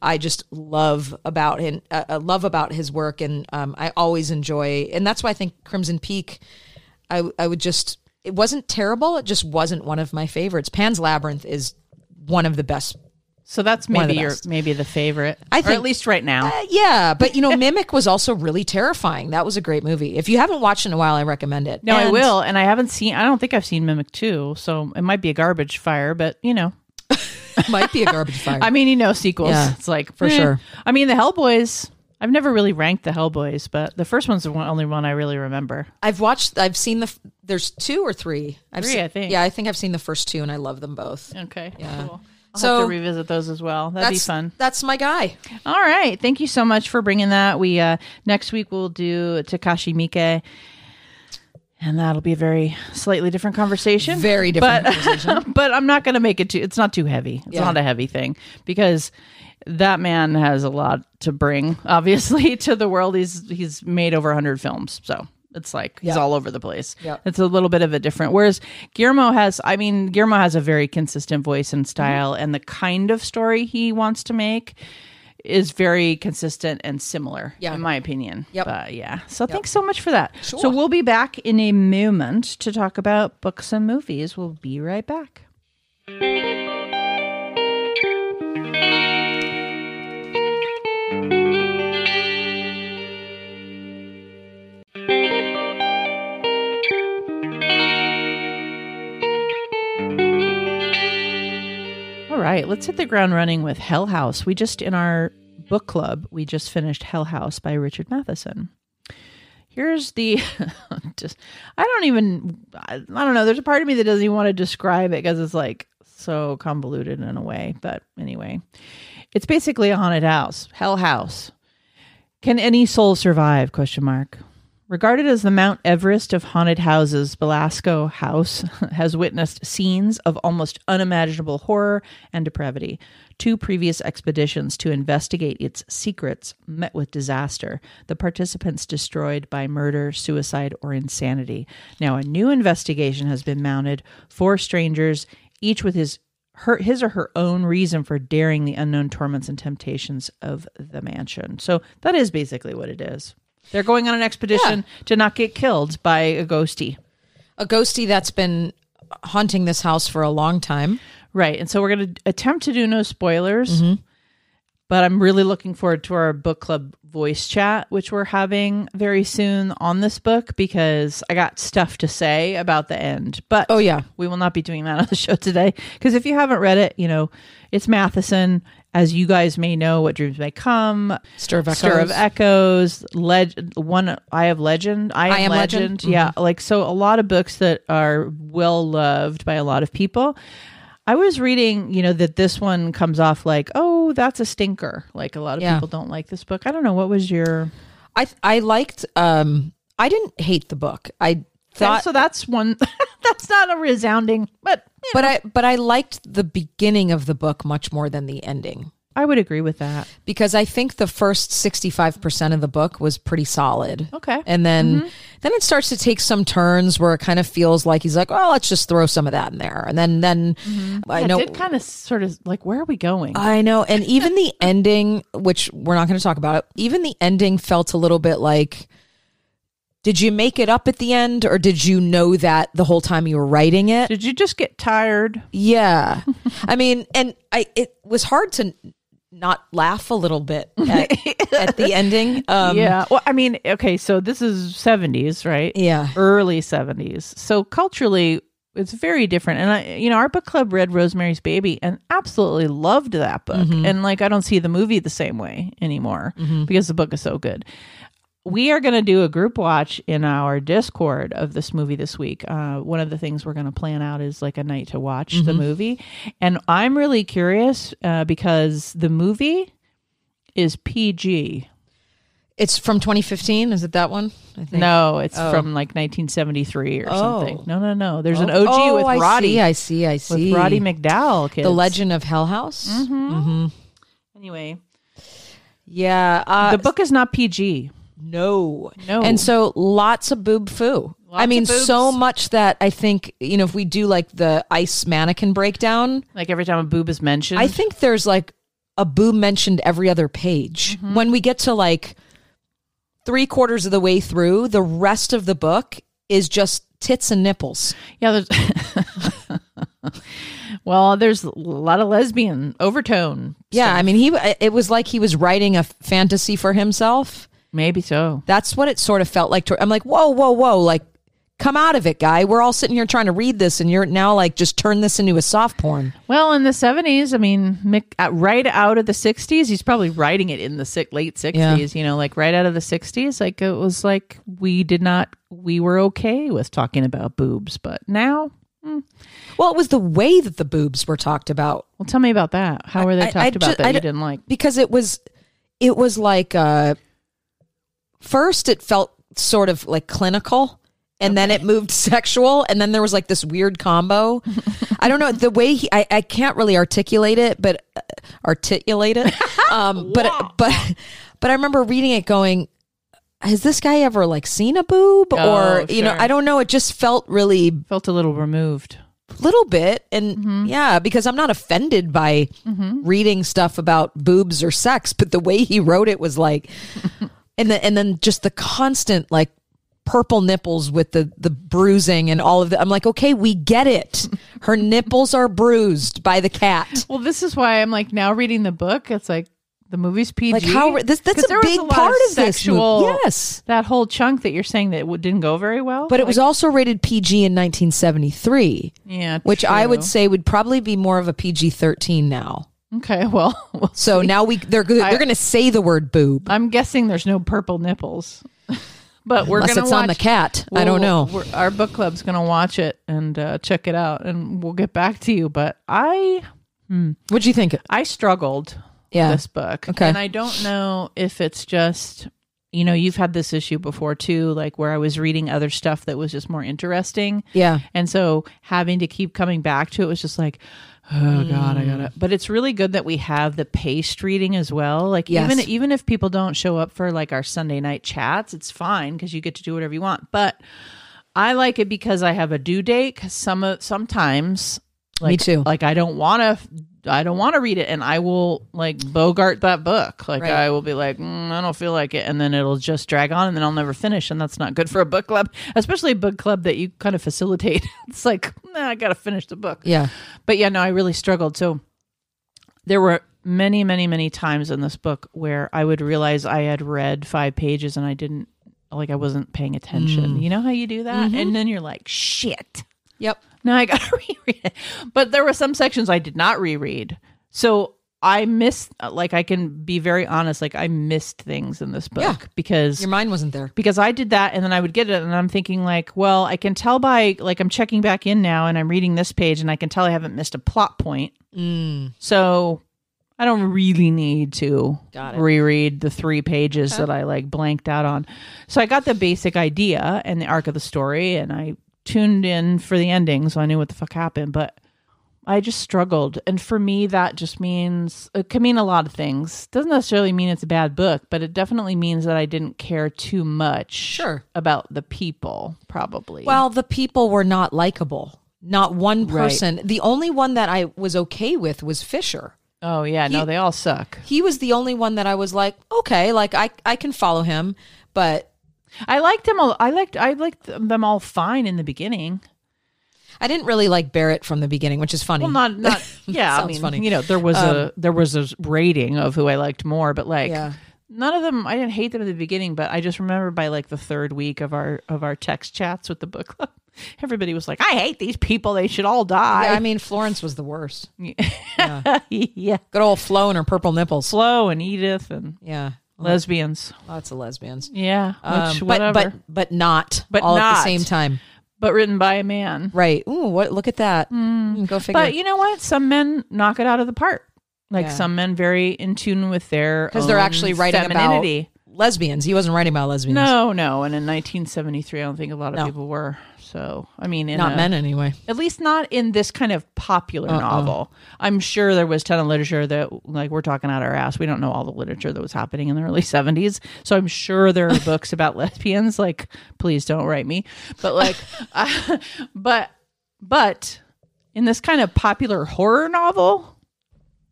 I just love about him. Uh, uh, love about his work, and um, I always enjoy. And that's why I think Crimson Peak. I I would just. It wasn't terrible. It just wasn't one of my favorites. Pan's Labyrinth is one of the best So that's maybe the your best. maybe the favorite, I or think- at least right now. Uh, yeah, but you know, Mimic was also really terrifying. That was a great movie. If you haven't watched in a while, I recommend it. no, I will, and I haven't seen. I don't think I've seen Mimic two, so it might be a garbage fire, but you know, *laughs* Might be a garbage fire. *laughs* I mean, you know, sequels. Yeah, it's like for eh. sure. I mean, the Hellboys. I've never really ranked the Hellboys, but the first one's the one, only one I really remember. I've watched. I've seen the. There's two or three. I've Three, seen- I think. Yeah, I think I've seen the first two, and I love them both. Okay, Yeah. cool. I'll So- have to revisit those as well. That'd be fun. That's my guy. All right. Thank you so much for bringing that. We uh next week we'll do Takashi Miike. And that'll be a very slightly different conversation. Very different But, *laughs* conversation. but I'm not going to make it too, it's not too heavy. It's Yeah. not a heavy thing because that man has a lot to bring, *laughs* obviously, to the world. He's, he's made over 100 films. So it's like he's all over the place. Yeah. It's a little bit of a different. Whereas Guillermo has, I mean, Guillermo has a very consistent voice and style, Mm-hmm. and the kind of story he wants to make is very consistent and similar, Yeah. in my opinion. Yep. But yeah. So thanks so much for that. Sure. So we'll be back in a moment to talk about books and movies. We'll be right back. All right, let's hit the ground running with Hell House. We just, in our book club, we just finished Hell House by Richard Matheson. Here's the, *laughs* just, I don't even, I, I don't know. There's a part of me that doesn't even want to describe it because it's like so convoluted in a way. But anyway, it's basically a haunted house, Hell House. Can any soul survive? Question mark. Regarded as the Mount Everest of haunted houses, Belasco House *laughs* has witnessed scenes of almost unimaginable horror and depravity. Two previous expeditions to investigate its secrets met with disaster, the participants destroyed by murder, suicide, or insanity. Now, a new investigation has been mounted, four strangers, each with his her his or her own reason for daring the unknown torments and temptations of the mansion. So that is basically what it is. They're going on an expedition to not get killed by a ghosty. A ghosty that's been haunting this house for a long time. Right. And so we're going to attempt to do no spoilers. Mm-hmm. But I'm really looking forward to our book club voice chat, which we're having very soon on this book because I got stuff to say about the end. But Oh, yeah. we will not be doing that *laughs* on the show today because if you haven't read it, you know, it's Matheson. As you guys may know, What Dreams May Come, Stir of Stir of Echoes. Echoes, Leg- one I have Legend, I am, I Am Legend, Legend. Mm-hmm. yeah, like so a lot of books that are well loved by a lot of people. I was reading, you know, that this one comes off like, oh, that's a stinker. Like a lot of Yeah. people don't like this book. I don't know. What was your I I liked. Um, I didn't hate the book. I thought, so that's one. *laughs* that's not a resounding, but but I but I liked the beginning of the book much more than the ending I would agree with that. because I think the first sixty five percent of the book was pretty solid. Okay. And then mm-hmm. then it starts to take some turns where it kind of feels like he's like, oh, let's just throw some of that in there, and then then mm-hmm. I I know did kind of sort of like, where are we going? I know. And even the *laughs* ending, which we're not going to talk about, even the ending felt a little bit like did you make it up at the end or did you know that the whole time you were writing it? did you just get tired? Yeah. *laughs* I mean, and I it was hard to not laugh a little bit at, *laughs* at the ending. Um yeah. Well, I mean, okay, so this is 70s, right? Yeah. Early 70s. So culturally, it's very different. And I, you know, our book club read Rosemary's Baby and absolutely loved that book. Mm-hmm. And like, I don't see the movie the same way anymore because the book is so good. We are going to do a group watch in our Discord of this movie this week. Uh, one of the things we're going to plan out is like a night to watch the Mm-hmm. movie. And I'm really curious uh, because the movie is PG. It's from 2015, is it that one? I think. No, it's Oh. from like 1973 or Oh. something. No, no, no. There's an Oh, OG oh, with I Roddy. See, I see, I see. with Roddy McDowall. Kids. The Legend of Hell House. Mm-hmm. Anyway, Yeah. Uh, the book is not PG. No. No. And so lots of boob foo. I mean, so much that I think, you know, if we do like the ice mannequin breakdown, Like every time a boob is mentioned. I think there's like a boob mentioned every other page. Mm-hmm. When we get to like three quarters of the way through, the rest of the book is just tits and nipples. yeah. There's. *laughs* well, there's a lot of lesbian overtone. Yeah. I mean, he, it was like he was writing a fantasy for himself. Maybe so. That's what it sort of felt like. To, I'm like, whoa, whoa, whoa. Like, come out of it, guy. We're all sitting here trying to read this, and you're now like, just turn this into a soft porn. Well, in the 70s, I mean, Mick, uh, right out of the 60s, he's probably writing it in the sick, late 60s, Yeah. you know, like right out of the 60s. Like it was like we did not, we were okay with talking about boobs, but now, Well, it was the way that the boobs were talked about well, tell me about that. How were they I- talked I about ju- that I you didn't like? because it was, it was like, uh, first it felt sort of like clinical. And then it moved *laughs* sexual, and then there was like this weird combo. I don't know the way he. I, I can't really articulate it, but uh, articulate it. *laughs* Um, but but but I remember reading it, going, "Has this guy ever like seen a boob?" Oh, or you know. I don't know. It just felt really Felt a little removed. little bit and Mm-hmm. yeah because i'm not offended by reading stuff about boobs or sex but the way he wrote it was like and then and then just the constant like purple nipples with the the bruising and all of that i'm like okay we get it *laughs* her nipples are bruised by the cat Well, this is why I'm like now reading the book. It's like the movie's PG. like how this that's a big lot part of, this sexual, movie. yes That whole chunk that you're saying that didn't go very well. but it was also rated pg in 1973 yeah, which i would say would probably be more of a pg-13 now Okay, *laughs* well, we'll so see. now we they're they're I- going to say the word boob I'm guessing there's no purple nipples, *laughs* but we're Unless gonna it's watch, on the cat. I don't know. we'll- Our book club's gonna watch it and uh, check it out, and we'll get back to you. But I, What'd you think? I struggled Yeah. with this book, Okay. and I don't know if it's just. You know, you've had this issue before too, like where I was reading other stuff that was just more interesting. Yeah. And so having to keep coming back to it was just like, oh god, I gotta. But it's really good that we have the paced reading as well. Like Yes. even even if people don't show up for like our Sunday night chats, it's fine because you get to do whatever you want. But I like it because I have a due date. 'cause some of sometimes. Like, too. Like I don't want to I don't want to read it, and I will like bogart that book. Like Right. I will be like, mm, I don't feel like it, and then it'll just drag on, and then I'll never finish, and that's not good for a book club, especially a book club that you kind of facilitate. *laughs* it's like, nah, I got to finish the book. Yeah. But yeah, no, I really struggled. So there were many, many, many times in this book where I would realize I had read five pages and I didn't like I wasn't paying attention. Mm. You know how you do that? And mm-hmm. then you're like, shit. Yep. Now I gotta *laughs* reread it. But there were some sections I did not reread. So I missed like I can be very honest, like I missed things in this book Yeah. because Your mind wasn't there. because I did that and then I would get it and I'm thinking like, well, I can tell by like I'm checking back in now and I'm reading this page and I can tell I haven't missed a plot point. Mm. So I don't really need to reread the three pages that I like blanked out on. So I got the basic idea and the arc of the story and I tuned in for the ending so I knew what the fuck happened, but I just struggled. And for me, that just means it can mean a lot of things. Doesn't necessarily mean it's a bad book, but it definitely means that I didn't care too much Sure. about the people, probably. Well, the people were not likable. Not one Right. person. The only one that I was okay with was Fisher. oh, yeah, no, they all suck. He was the only one that I was like, okay, like I I can follow him, but I liked them all. I liked I liked them all fine in the beginning. I didn't really like Barrett from the beginning, which is funny. Well, not not *laughs* yeah. I mean, funny. Um, you know, there was a there was a rating of who I liked more, but like Yeah. none of them. I didn't hate them in the beginning, but I just remember by like the third week of our of our text chats with the book club, *laughs* everybody was like, "I hate these people. They should all die." Yeah, I mean Florence was the worst. *laughs* yeah, Good old Flo and her purple nipples. Flo and Edith and Yeah, lesbians. lots of lesbians. Yeah, Um, which but whatever, but but, but not But all at the same time. Written by a man. Right. Ooh, what? Look at that. Mm, Go figure. But you know what? Some men knock it out of the park. Like Yeah. some men, very in tune with their because they're actually writing femininity. about lesbians. He wasn't writing about lesbians. No, no. And in 1973, I don't think a lot of No. people were. So, I mean, in not a- men anyway. At least not in this kind of popular Uh-uh. novel. I'm sure there was ton of literature that, like, we're talking out our ass. We don't know all the literature that was happening in the early *laughs* 70s. So I'm sure there are books about *laughs* lesbians. Like, please don't write me. But like, I, *laughs* but but in this kind of popular horror novel,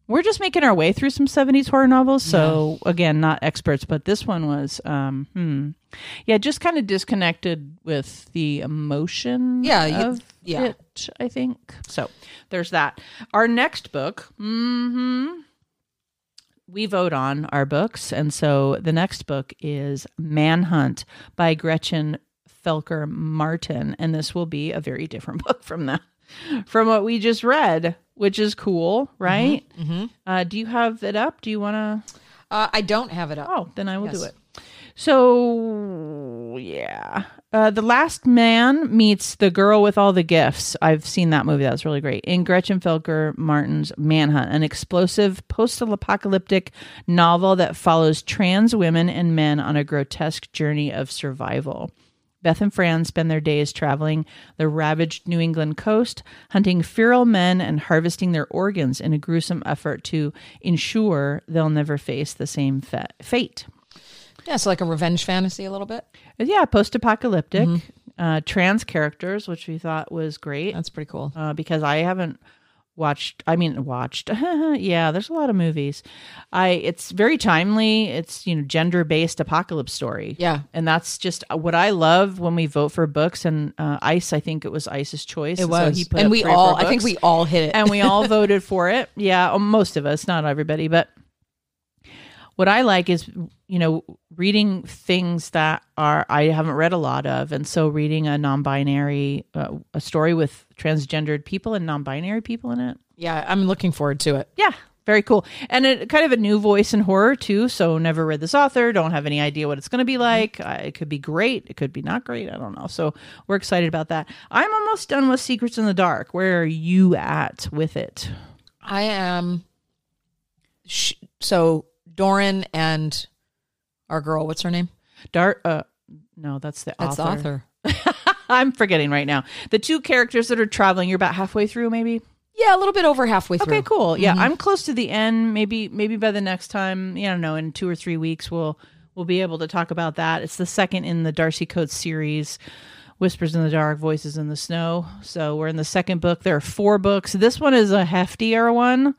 we're just making our way through some 70s horror novels. So again, not experts, but this one was, um, hmm. Yeah, just kind of disconnected with the emotion Yeah, of yeah. it, I think. So there's that. Our next book, hmm we vote on our books. And so the next book is Manhunt by Gretchen Felker Martin. And this will be a very different *laughs* book from that, from what we just read, which is cool, right? Uh, do you have it up? Do you want to? Uh, I don't have it up. Oh, then I will do it. So, yeah. Uh, the Last Man meets the girl with all the gifts. I've seen that movie. That's really great. In Gretchen Felker Martin's Manhunt, an explosive post apocalyptic novel that follows trans women and men on a grotesque journey of survival. Beth and Fran spend their days traveling the ravaged New England coast, hunting feral men and harvesting their organs in a gruesome effort to ensure they'll never face the same fa- fate. Yeah, so like a revenge fantasy a little bit. Yeah, post apocalyptic, uh, trans characters, which we thought was great That's pretty cool. uh, because I haven't watched. I mean, watched. *laughs* yeah, there's a lot of movies. I it's very timely. It's you know gender based apocalypse story. Yeah. and that's just what I love when we vote for books. And uh, Ice, I think it was Ice's choice. It so was, he put and we all. I think we all hit it. and we all *laughs* voted for it. Yeah, uh, most of us, not everybody, but what I like is you know reading things that are I haven't read a lot of, and so reading a non-binary uh, a story with transgendered people and non-binary people in it. yeah, I'm looking forward to it. Yeah, very cool, and it kind of a new voice in horror too. So never read this author, don't have any idea what it's going to be like. Uh, it could be great, it could be not great. I don't know. So we're excited about that. I'm almost done with Secrets in the Dark. Where are you at with it? I am. Sh- so Doran and our girl, what's her name? Dart. Uh, no, that's the That's author. the author. *laughs* I'm forgetting right now. The two characters that are traveling. You're about halfway through, maybe. Yeah, a little bit over halfway through. Okay, cool. Yeah, I'm close to the end. Maybe, maybe by the next time, yeah, I don't know, in two or three weeks, we'll we'll be able to talk about that. It's the second in the Darcy Coates series. Whispers in the Dark, Voices in the Snow. So we're in the second book. There are four books. This one is a heftier one.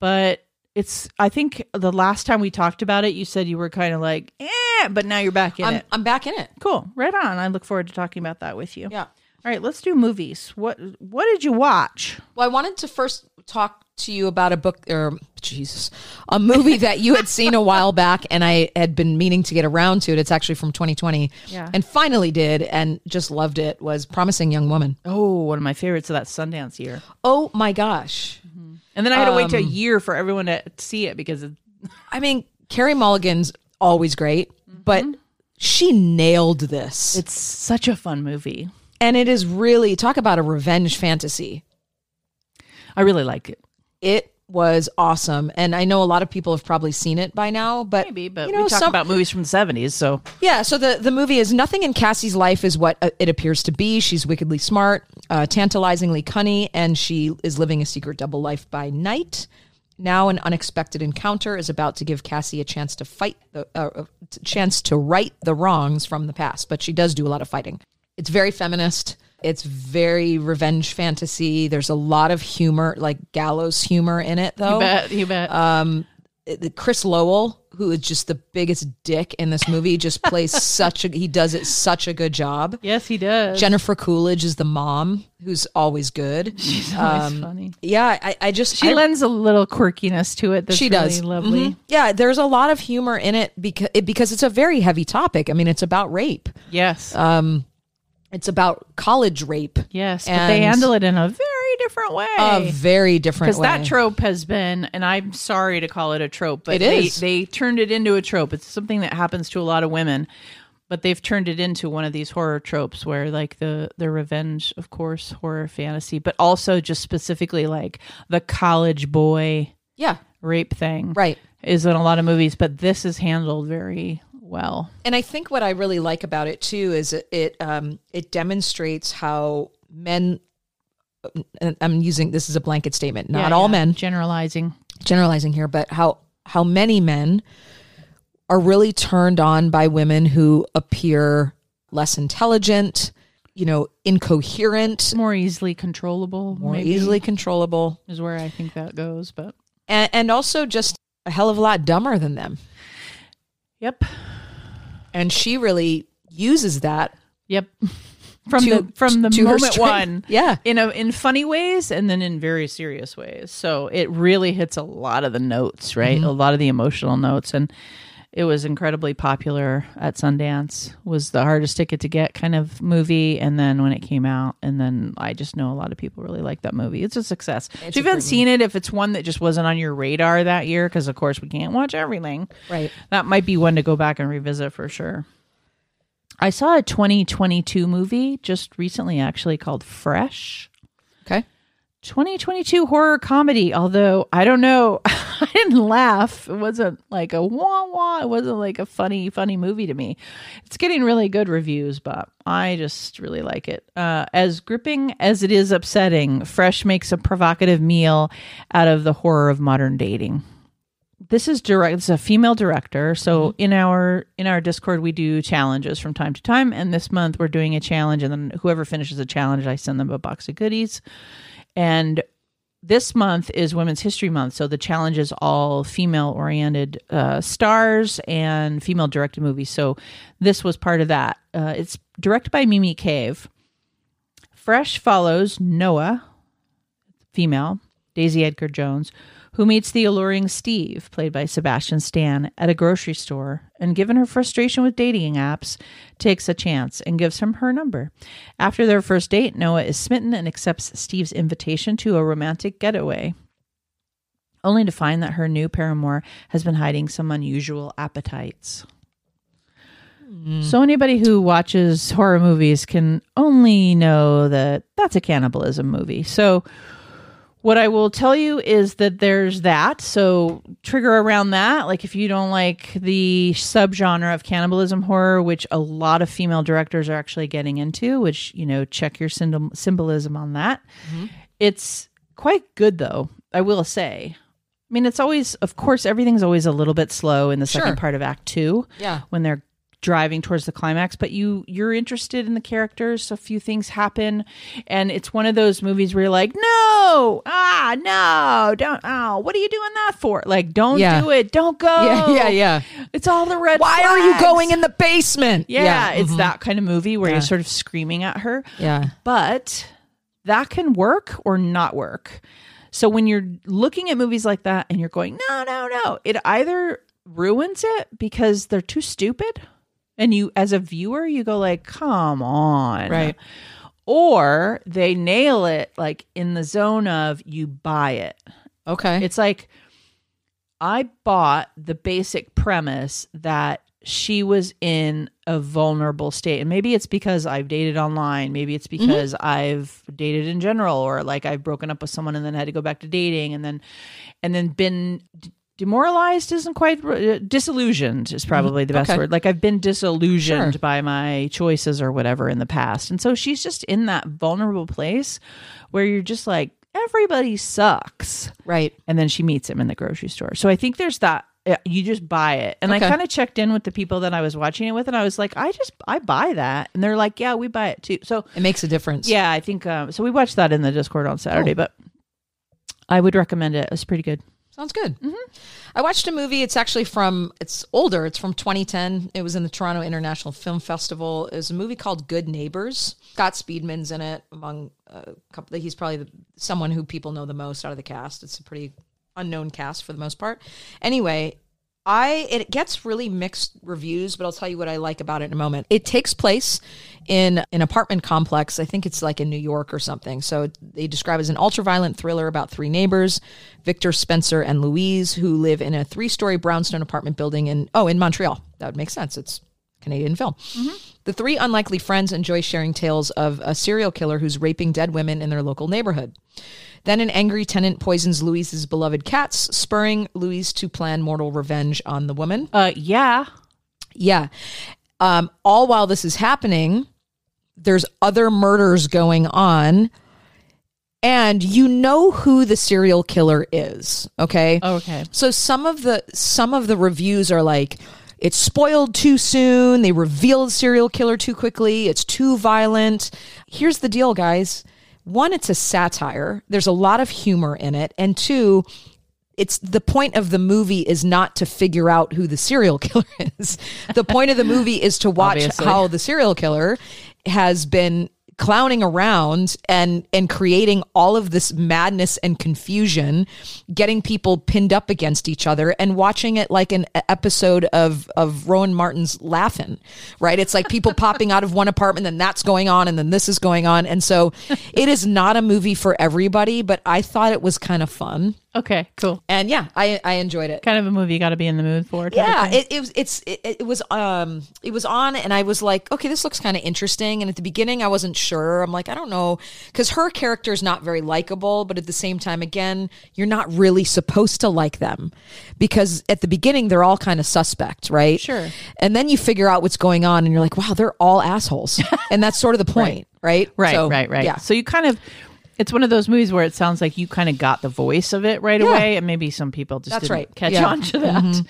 but it's I think the last time we talked about it, you said you were kind of like, eh, but now you're back in I'm, it. I'm back in it. Cool, right on. I look forward to talking about that with you. Yeah. All right, let's do movies. What What did you watch? Well, I wanted to first talk to you about a book or Jesus, a movie that you had seen a while back, and I had been meaning to get around to it. It's actually from 2020, Yeah. and finally did, and just loved it. Was Promising Young Woman. Oh, one of my favorites of that Sundance year. Oh my gosh! And then I had to wait a Um, year for everyone to see it because it, I mean, Carey Mulligan's always great, but she nailed this. it's such a fun movie. and it is really talk about a revenge fantasy. I really like it. It was awesome, and I know a lot of people have probably seen it by now. But Maybe, but you know, we talk some- about movies from the 70s, so Yeah, so the, the movie is nothing in Cassie's life is what uh, it appears to be. She's wickedly smart, uh, tantalizingly cunning, and she is living a secret double life by night. Now, an unexpected encounter is about to give Cassie a chance to fight the uh, uh, chance to right the wrongs from the past. But she does do a lot of fighting. It's very feminist. It's very revenge fantasy. There's a lot of humor, like gallows humor in it, though you bet, you bet. um Chris Lowell, who is just the biggest dick in this movie, just plays *laughs* such a he does it such a good job. yes, he does. Jennifer Coolidge is the mom, who's always good. *laughs* She's always funny. Yeah, I, I just She I- lends a little quirkiness to it. That's she really does lovely. Mhm. Yeah, there's a lot of humor in it because it, because it's a very heavy topic. I mean, it's about rape. Yes, Um, it's about college rape. yes, but they handle it in a very different way. A very different because that trope has been, and I'm sorry to call it a trope, but It they, they turned it into a trope. It's something that happens to a lot of women, but they've turned it into one of these horror tropes where, like the the revenge, of course, horror fantasy, but also just specifically like the college boy yeah, rape thing, right. Is in a lot of movies, but this is handled very well. and I think what I really like about it too is it it, um, it demonstrates how men. I'm using this is a blanket statement, not Yeah, all yeah. men, generalizing. generalizing here, but how how many men are really turned on by women who appear less intelligent, you know, incoherent, more easily controllable, more maybe, easily controllable, is where I think that goes. But and, and also just a hell of a lot dumber than them. yep, And she really uses that yep. *laughs* From To- the from the moment one, *laughs* Yeah. in a in funny ways and then in very serious ways. So it really hits a lot of the notes, right? Mm-hmm. A lot of the emotional notes, and it was incredibly popular at Sundance. Was the hardest ticket to get kind of movie, and then when it came out, and then I just know a lot of people really like that movie. It's a success. so if you haven't seen it, if it's one that just wasn't on your radar that year, because of course we can't watch everything, Right. that might be one to go back and revisit for sure. I saw a 2022 movie just recently, actually called Fresh. Okay. 2022 horror comedy. Although I don't know, *laughs* I didn't laugh. It wasn't like a wah wah. It wasn't like a funny, funny movie to me. It's getting really good reviews, but I just really like it. Uh, as gripping as it is upsetting, Fresh makes a provocative meal out of the horror of modern dating this is direct it's a female director so in our in our discord we do challenges from time to time and this month we're doing a challenge and then whoever finishes the challenge i send them a box of goodies and this month is women's history month so the challenge is all female oriented uh, stars and female directed movies. So this was part of that. Uh, it's directed by mimi cave. Fresh follows Noa female, Daisy Edgar Jones, who meets the alluring Steve, played by Sebastian Stan, at a grocery store and, given her frustration with dating apps, takes a chance and gives him her number. After their first date, Noa is smitten and accepts Steve's invitation to a romantic getaway. Only to find that her new paramour has been hiding some unusual appetites. Hmm. So anybody who watches horror movies can only know that that's a cannibalism movie. So what I will tell you is that there's that. So trigger around that. Like if you don't like the subgenre of cannibalism horror, which a lot of female directors are actually getting into, which you know, check your symbol- symbolism on that. Mm-hmm. It's quite good though. I will say. I mean, it's always, of course, everything's always a little bit slow in the second Sure. part of Act Two Yeah. when they're driving towards the climax but you you're interested in the characters a few things happen and it's one of those movies where you're like no ah no don't oh what are you doing that for like don't Yeah. do it don't go Yeah, yeah, yeah. it's all the red Why are you going in the basement? yeah, yeah. it's that kind of movie where Yeah. you're sort of screaming at her Yeah. but that can work or not work. So when you're looking at movies like that and you're going, no, no, no, it either ruins it because they're too stupid, and you, as a viewer, you go like, come on, Right. or they nail it like in the zone of you buy it. Okay. It's like I bought the basic premise that she was in a vulnerable state. And maybe it's because I've dated online. Maybe it's mm-hmm. because I've dated in general or like I've broken up with someone and then had to go back to dating and then and then been demoralized isn't quite uh, disillusioned is probably the best Okay. word. Like I've been disillusioned Sure. by my choices or whatever in the past. And so she's just in that vulnerable place where you're just like everybody sucks right. and then she meets him in the grocery store. So I think there's that. uh, You just buy it, and Okay. I kind of checked in with the people that I was watching it with, and I was like, I just I buy that, and they're like, yeah, we buy it too. So It makes a difference. yeah, I think um, so. We watched that in the Discord on Saturday, but I would recommend it. It's pretty good. Sounds good. Mm-hmm. I watched a movie. It's actually from, it's older. It's from 2010. It was in the Toronto International Film Festival. It was a movie called Good Neighbors. Scott Speedman's in it, among a couple. That he's probably the, someone who people know the most out of the cast. It's a pretty unknown cast for the most part. Anyway, I it gets really mixed reviews, but I'll tell you what I like about it in a moment. It takes place in an apartment complex. I think it's like in New York or something. So they describe it as an ultra-violent thriller about three neighbors, Victor, Spencer, and Louise, who live in a three-story brownstone apartment building in oh in Montreal. That would make sense. It's Canadian film. Mm-hmm. The three unlikely friends enjoy sharing tales of a serial killer who's raping dead women in their local neighborhood. Then an angry tenant poisons Louise's beloved cats, spurring Louise to plan mortal revenge on the woman. Uh, yeah, Yeah. Um, all while this is happening, there's other murders going on. And you know who the serial killer is, okay? okay. So some of the some of the reviews are like it's spoiled too soon, they revealed serial killer too quickly, it's too violent. Here's the deal, guys. One, it's a satire. There's a lot of humor in it, and two, it's the point of the movie is not to figure out who the serial *laughs* killer is. The point of the movie is to watch Obviously. how the serial killer has been clowning around and and creating all of this madness and confusion getting people pinned up against each other and watching it like an episode of of Rowan Martin's Laugh-In right? It's like people *laughs* popping out of one apartment then that's going on and then this is going on. And so it is not a movie for everybody but I thought it was kind of fun Okay, cool. and yeah I I enjoyed it Kind of a movie you got to be in the mood for. yeah, it, it was it's it, it was um it was on and I was like, okay, this looks kind of interesting. And at the beginning, I wasn't sure. I'm like, I don't know, because her character is not very likable, but at the same time, again, you're not really supposed to like them because at the beginning they're all kind of suspect, right? Sure. And then you figure out what's going on, and you're like, wow, they're all assholes, *laughs* and that's sort of the point, right? Right, So, right, right. Yeah. So you kind of, it's one of those movies where it sounds like you kind of got the voice of it right Yeah. away, and maybe some people just That's didn't right. catch Yeah. on to that.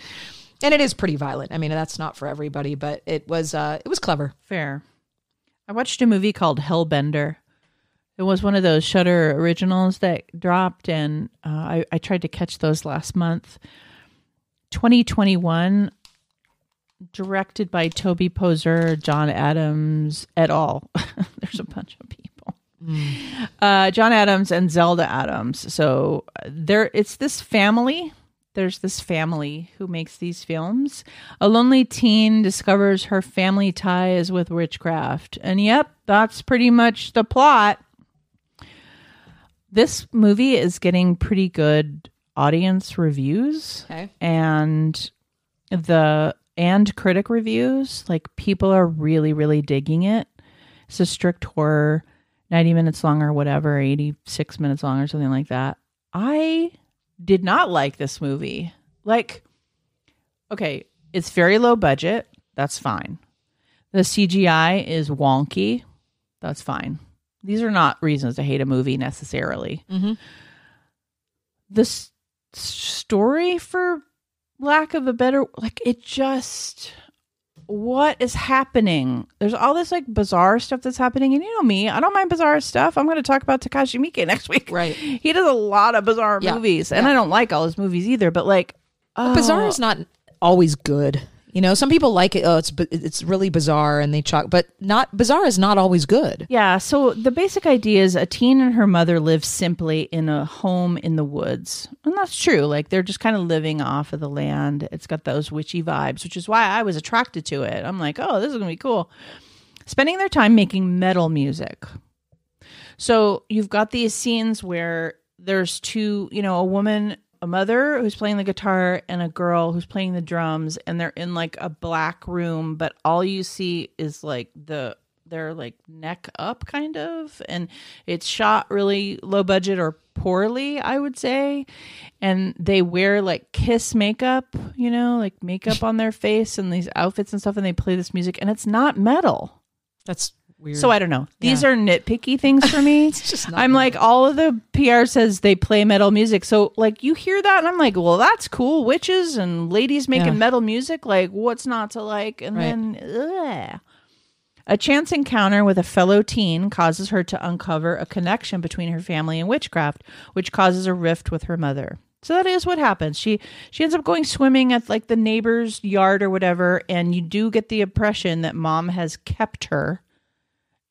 and it is pretty violent. I mean, that's not for everybody, but it was uh it was clever. Fair. I watched a movie called Hellbender. It was one of those Shudder originals that dropped, and uh, I, I tried to catch those last month. 2021, directed by Toby Poser, John Adams et al. *laughs* There's a bunch of people. Uh, John Adams and Zelda Adams. So uh, there, it's this family. There's this family who makes these films. A lonely teen discovers her family ties with witchcraft, and yep, that's pretty much the plot. This movie is getting pretty good audience reviews Okay. and the and critic reviews like people are really really digging it it's a strict horror 90 minutes long or whatever 86 minutes long or something like that. I did not like this movie. Like okay it's very low budget. That's fine. The cgi is wonky. That's fine. These are not reasons to hate a movie necessarily. Mhm. the s- story for lack of a better like it just what is happening? There's all this like bizarre stuff that's happening, and you know me, I don't mind bizarre stuff. I'm going to talk about Takashi Miike *laughs* next week. Right. He does a lot of bizarre Yeah. movies, and Yeah. I don't like all his movies either. But like, oh, Bizarre is oh. not always good. You know, some people like it. Oh, it's it's really bizarre, and they chalk. But not bizarre is not always good. Yeah, so the basic idea is a teen and her mother live simply in a home in the woods. And that's true. Like they're just kind of living off of the land. It's got those witchy vibes, which is why I was attracted to it. I'm like, oh, this is to be cool. Spending their time making metal music. So you've got these scenes where there's two, you know, a woman, a mother who's playing the guitar and a girl who's playing the drums and they're in like a black room, but all you see is like the they're like neck up kind of and it's shot really low budget or poorly, I would say. And they wear like kiss makeup, you know, like makeup on their face and these outfits and stuff and they play this music and it's not metal. That's weird. So I don't know. These Yeah. are nitpicky things for me. *laughs* I'm like all of the PR says they play metal music. So like you hear that and I'm like, well, that's cool. Witches and ladies making Yeah. metal music. Like what's not to like? And Right. then ugh. a chance encounter with a fellow teen causes her to uncover a connection between her family and witchcraft, which causes a rift with her mother. So that is what happens. She she ends up going swimming at like the neighbor's yard or whatever, and you do get the impression that mom has kept her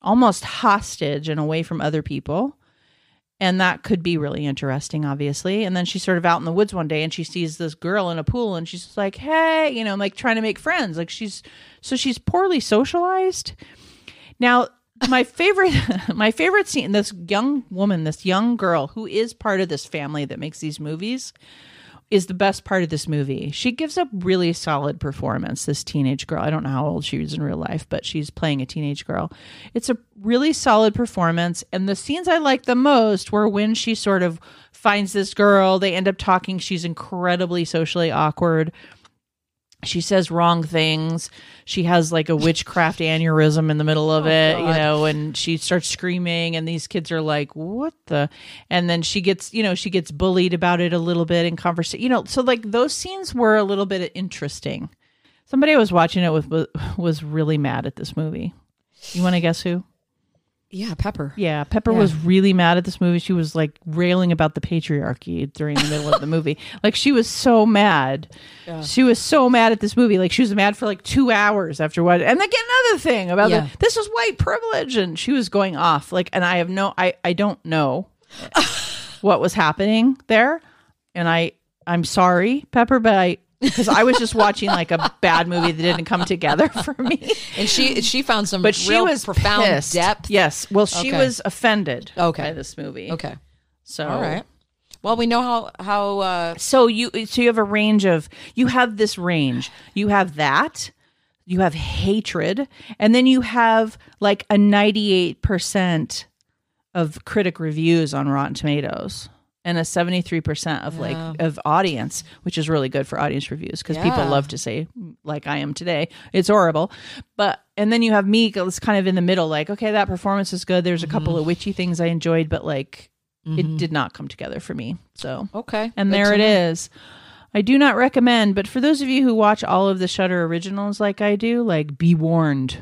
almost hostage and away from other people. And that could be really interesting, obviously. And then she's sort of out in the woods one day and she sees this girl in a pool and she's like, hey, you know, like trying to make friends. Like she's, so she's poorly socialized. Now, my *laughs* favorite, my favorite scene, this young woman, this young girl who is part of this family that makes these movies is the best part of this movie. She gives a really solid performance, this teenage girl. I don't know how old she is in real life, but she's playing a teenage girl. It's a really solid performance. And the scenes I like the most were when she sort of finds this girl, they end up talking. She's incredibly socially awkward. She says wrong things. She has like a witchcraft aneurysm in the middle of oh, it, you know, and she starts screaming and these kids are like, "What the?" And then she gets, you know, she gets bullied about it a little bit in conversation. You know, so like those scenes were a little bit interesting. Somebody I was watching it with was, was really mad at this movie. You want to guess who? Yeah, Pepper. Yeah, Pepper Yeah. was really mad at this movie. She was like railing about the patriarchy during the middle of the movie. *laughs* Like she was so mad. She was so mad at this movie. Like she was mad for like two hours after what. And then get another thing about Yeah. the, this was white privilege, and she was going off. Like, and I have no, I I don't know *laughs* what was happening there, and I I'm sorry, Pepper, but I. Because I was just watching like a bad movie that didn't come together *laughs* for me, And she she found some but she was profound pissed. depth. Yes, well, she Okay. was offended. Okay. by this movie. Okay. So All right. Well, we know how how uh, So you so you have a range of you have this range. You have that. You have hatred, and then you have like a ninety-eight percent of critic reviews on Rotten Tomatoes, and a seventy-three percent of like of audience, which is really good for audience reviews because people love to say, like I am today, it's horrible. But and then you have me, it's kind of in the middle, like okay, that performance is good. There's a couple mm-hmm. of witchy things I enjoyed, but like it mm-hmm. did not come together for me. So okay, and good there it know. is. I do not recommend, but for those of you who watch all of the Shudder originals like I do, like be warned.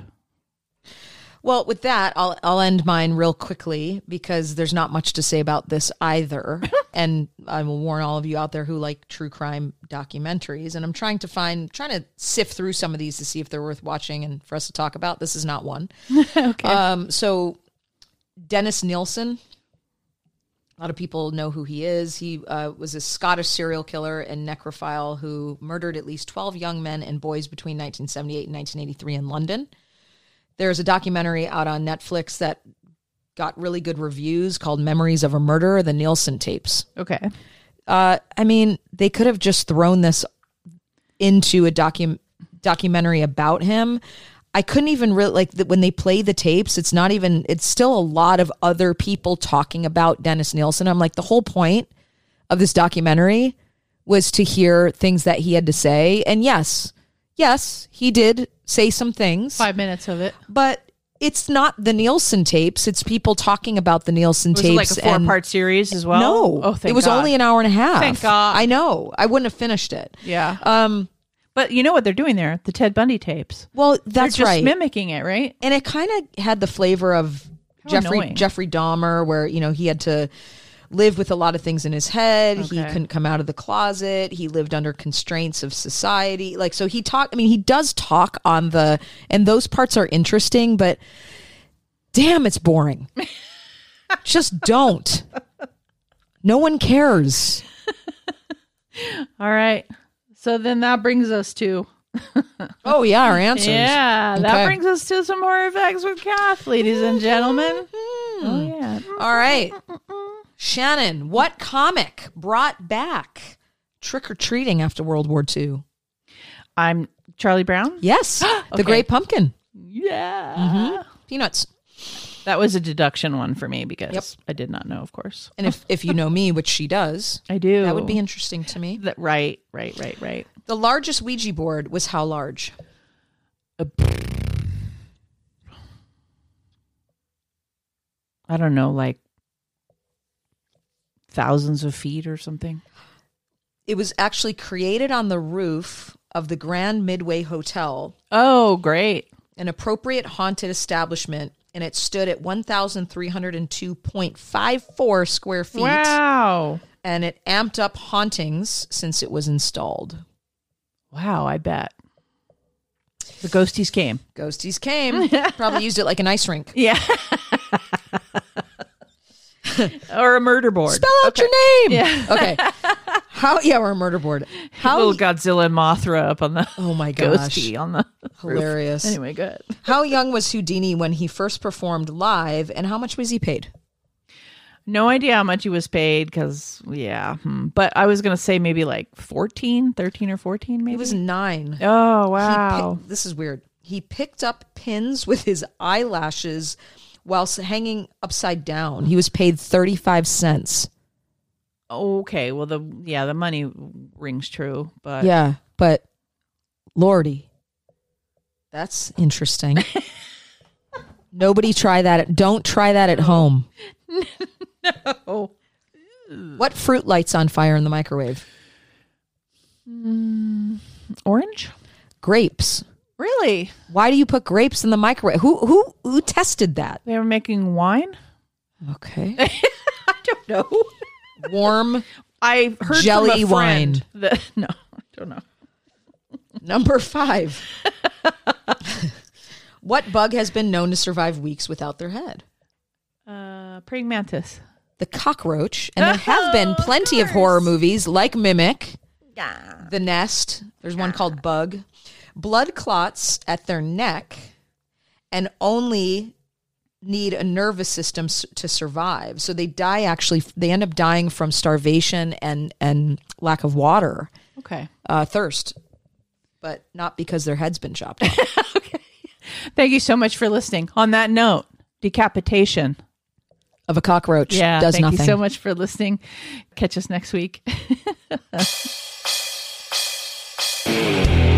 Well, with that, I'll I'll end mine real quickly because there's not much to say about this either. *laughs* and I will warn all of you out there who like true crime documentaries. And I'm trying to find, trying to sift through some of these to see if they're worth watching and for us to talk about. This is not one. *laughs* okay. Um, so Dennis Nilsen. A lot of people know who he is. He uh, was a Scottish serial killer and necrophile who murdered at least 12 young men and boys between 1978 and 1983 in London. There's a documentary out on Netflix that got really good reviews called Memories of a Murderer, the Nilsen tapes. okay. Uh, I mean, they could have just thrown this into a docu- documentary about him. I couldn't even really like the, when they play the tapes. It's not even. It's still a lot of other people talking about Dennis Nilsen. I'm like, the whole point of this documentary was to hear things that he had to say. And yes, yes, he did say some things, Five minutes of it. but it's not the Nilsen tapes. It's people talking about the Nilsen Was tapes. it like a four part series as well? no, Oh, thank it was God. only an hour and a half. Thank God. I know. I wouldn't have finished it. Yeah. Um, But you know what they're doing there? The Ted Bundy tapes. Well, that's just right. mimicking it, right? and it kind of had the flavor of How Jeffrey annoying. Jeffrey Dahmer, where you know he had to live with a lot of things in his head. He couldn't come out of the closet. He lived under constraints of society. Like so, he talked. I mean, he does talk on the, and those parts are interesting, but damn, it's boring. *laughs* Just don't. No one cares. All right. So then that brings us to Oh yeah, our *laughs* answers. yeah, Okay. that brings us to some more facts with Kath, ladies and gentlemen. Mm-hmm. Oh yeah. All right. Shannon, what comic brought back trick or treating after World War II? I'm Charlie Brown. Yes, *gasps* the Okay. Great Pumpkin. Yeah. Mm-hmm. Peanuts. That was a deduction one for me because Yep. I did not know, of course. And if, if you know me, which she does, I do. that would be interesting to me. That, right, right, right, right. The largest Ouija board was how large? I don't know, like thousands of feet or something. It was actually created on the roof of the Grand Midway Hotel, Oh, great. an appropriate haunted establishment, and it stood at 1,302.54 square feet. Wow. And it amped up hauntings since it was installed. Wow, I bet. The ghosties came. Ghosties came. Probably *laughs* used it like an ice rink. Yeah. *laughs* or a murder board. Spell out your name. Yeah. *laughs* Okay. How? Yeah, we're a murder board. How? Little Godzilla and Mothra up on the *laughs* oh my gosh. ghosty on the roof. Hilarious. Anyway, good. How young was Houdini when he first performed live, and how much was he paid? No idea how much he was paid because, yeah. hmm. But I was going to say maybe like 14, 13 or 14, maybe. He was nine. oh, wow. this is weird. He picked up pins with his eyelashes whilst hanging upside down. He was paid 35 cents. okay. Well, the, yeah, the money rings true. But Yeah, but Lordy, that's interesting. *laughs* Nobody try that. Don't try that at home. *laughs* no. What fruit lights on fire in the microwave? Mm, orange? Grapes. Really? Why do you put grapes in the microwave? Who who who tested that? They were making wine? Okay. *laughs* I don't know. Warm I heard Jelly from a wine. That, *laughs* no, I don't know. number 5. *laughs* what bug has been known to survive weeks without their head? Uh, praying mantis. The cockroach. And there have been plenty of horror movies like Mimic. The Nest. There's one called Bug. Blood clots at their neck and only need a nervous system to survive. So they die actually they end up dying from starvation and and lack of water, Okay. uh thirst. But not because their head's been chopped off. *laughs* Thank you so much for listening. On that note, decapitation. of a cockroach Yeah. does thank nothing. you so much for listening. Catch us next week. *laughs*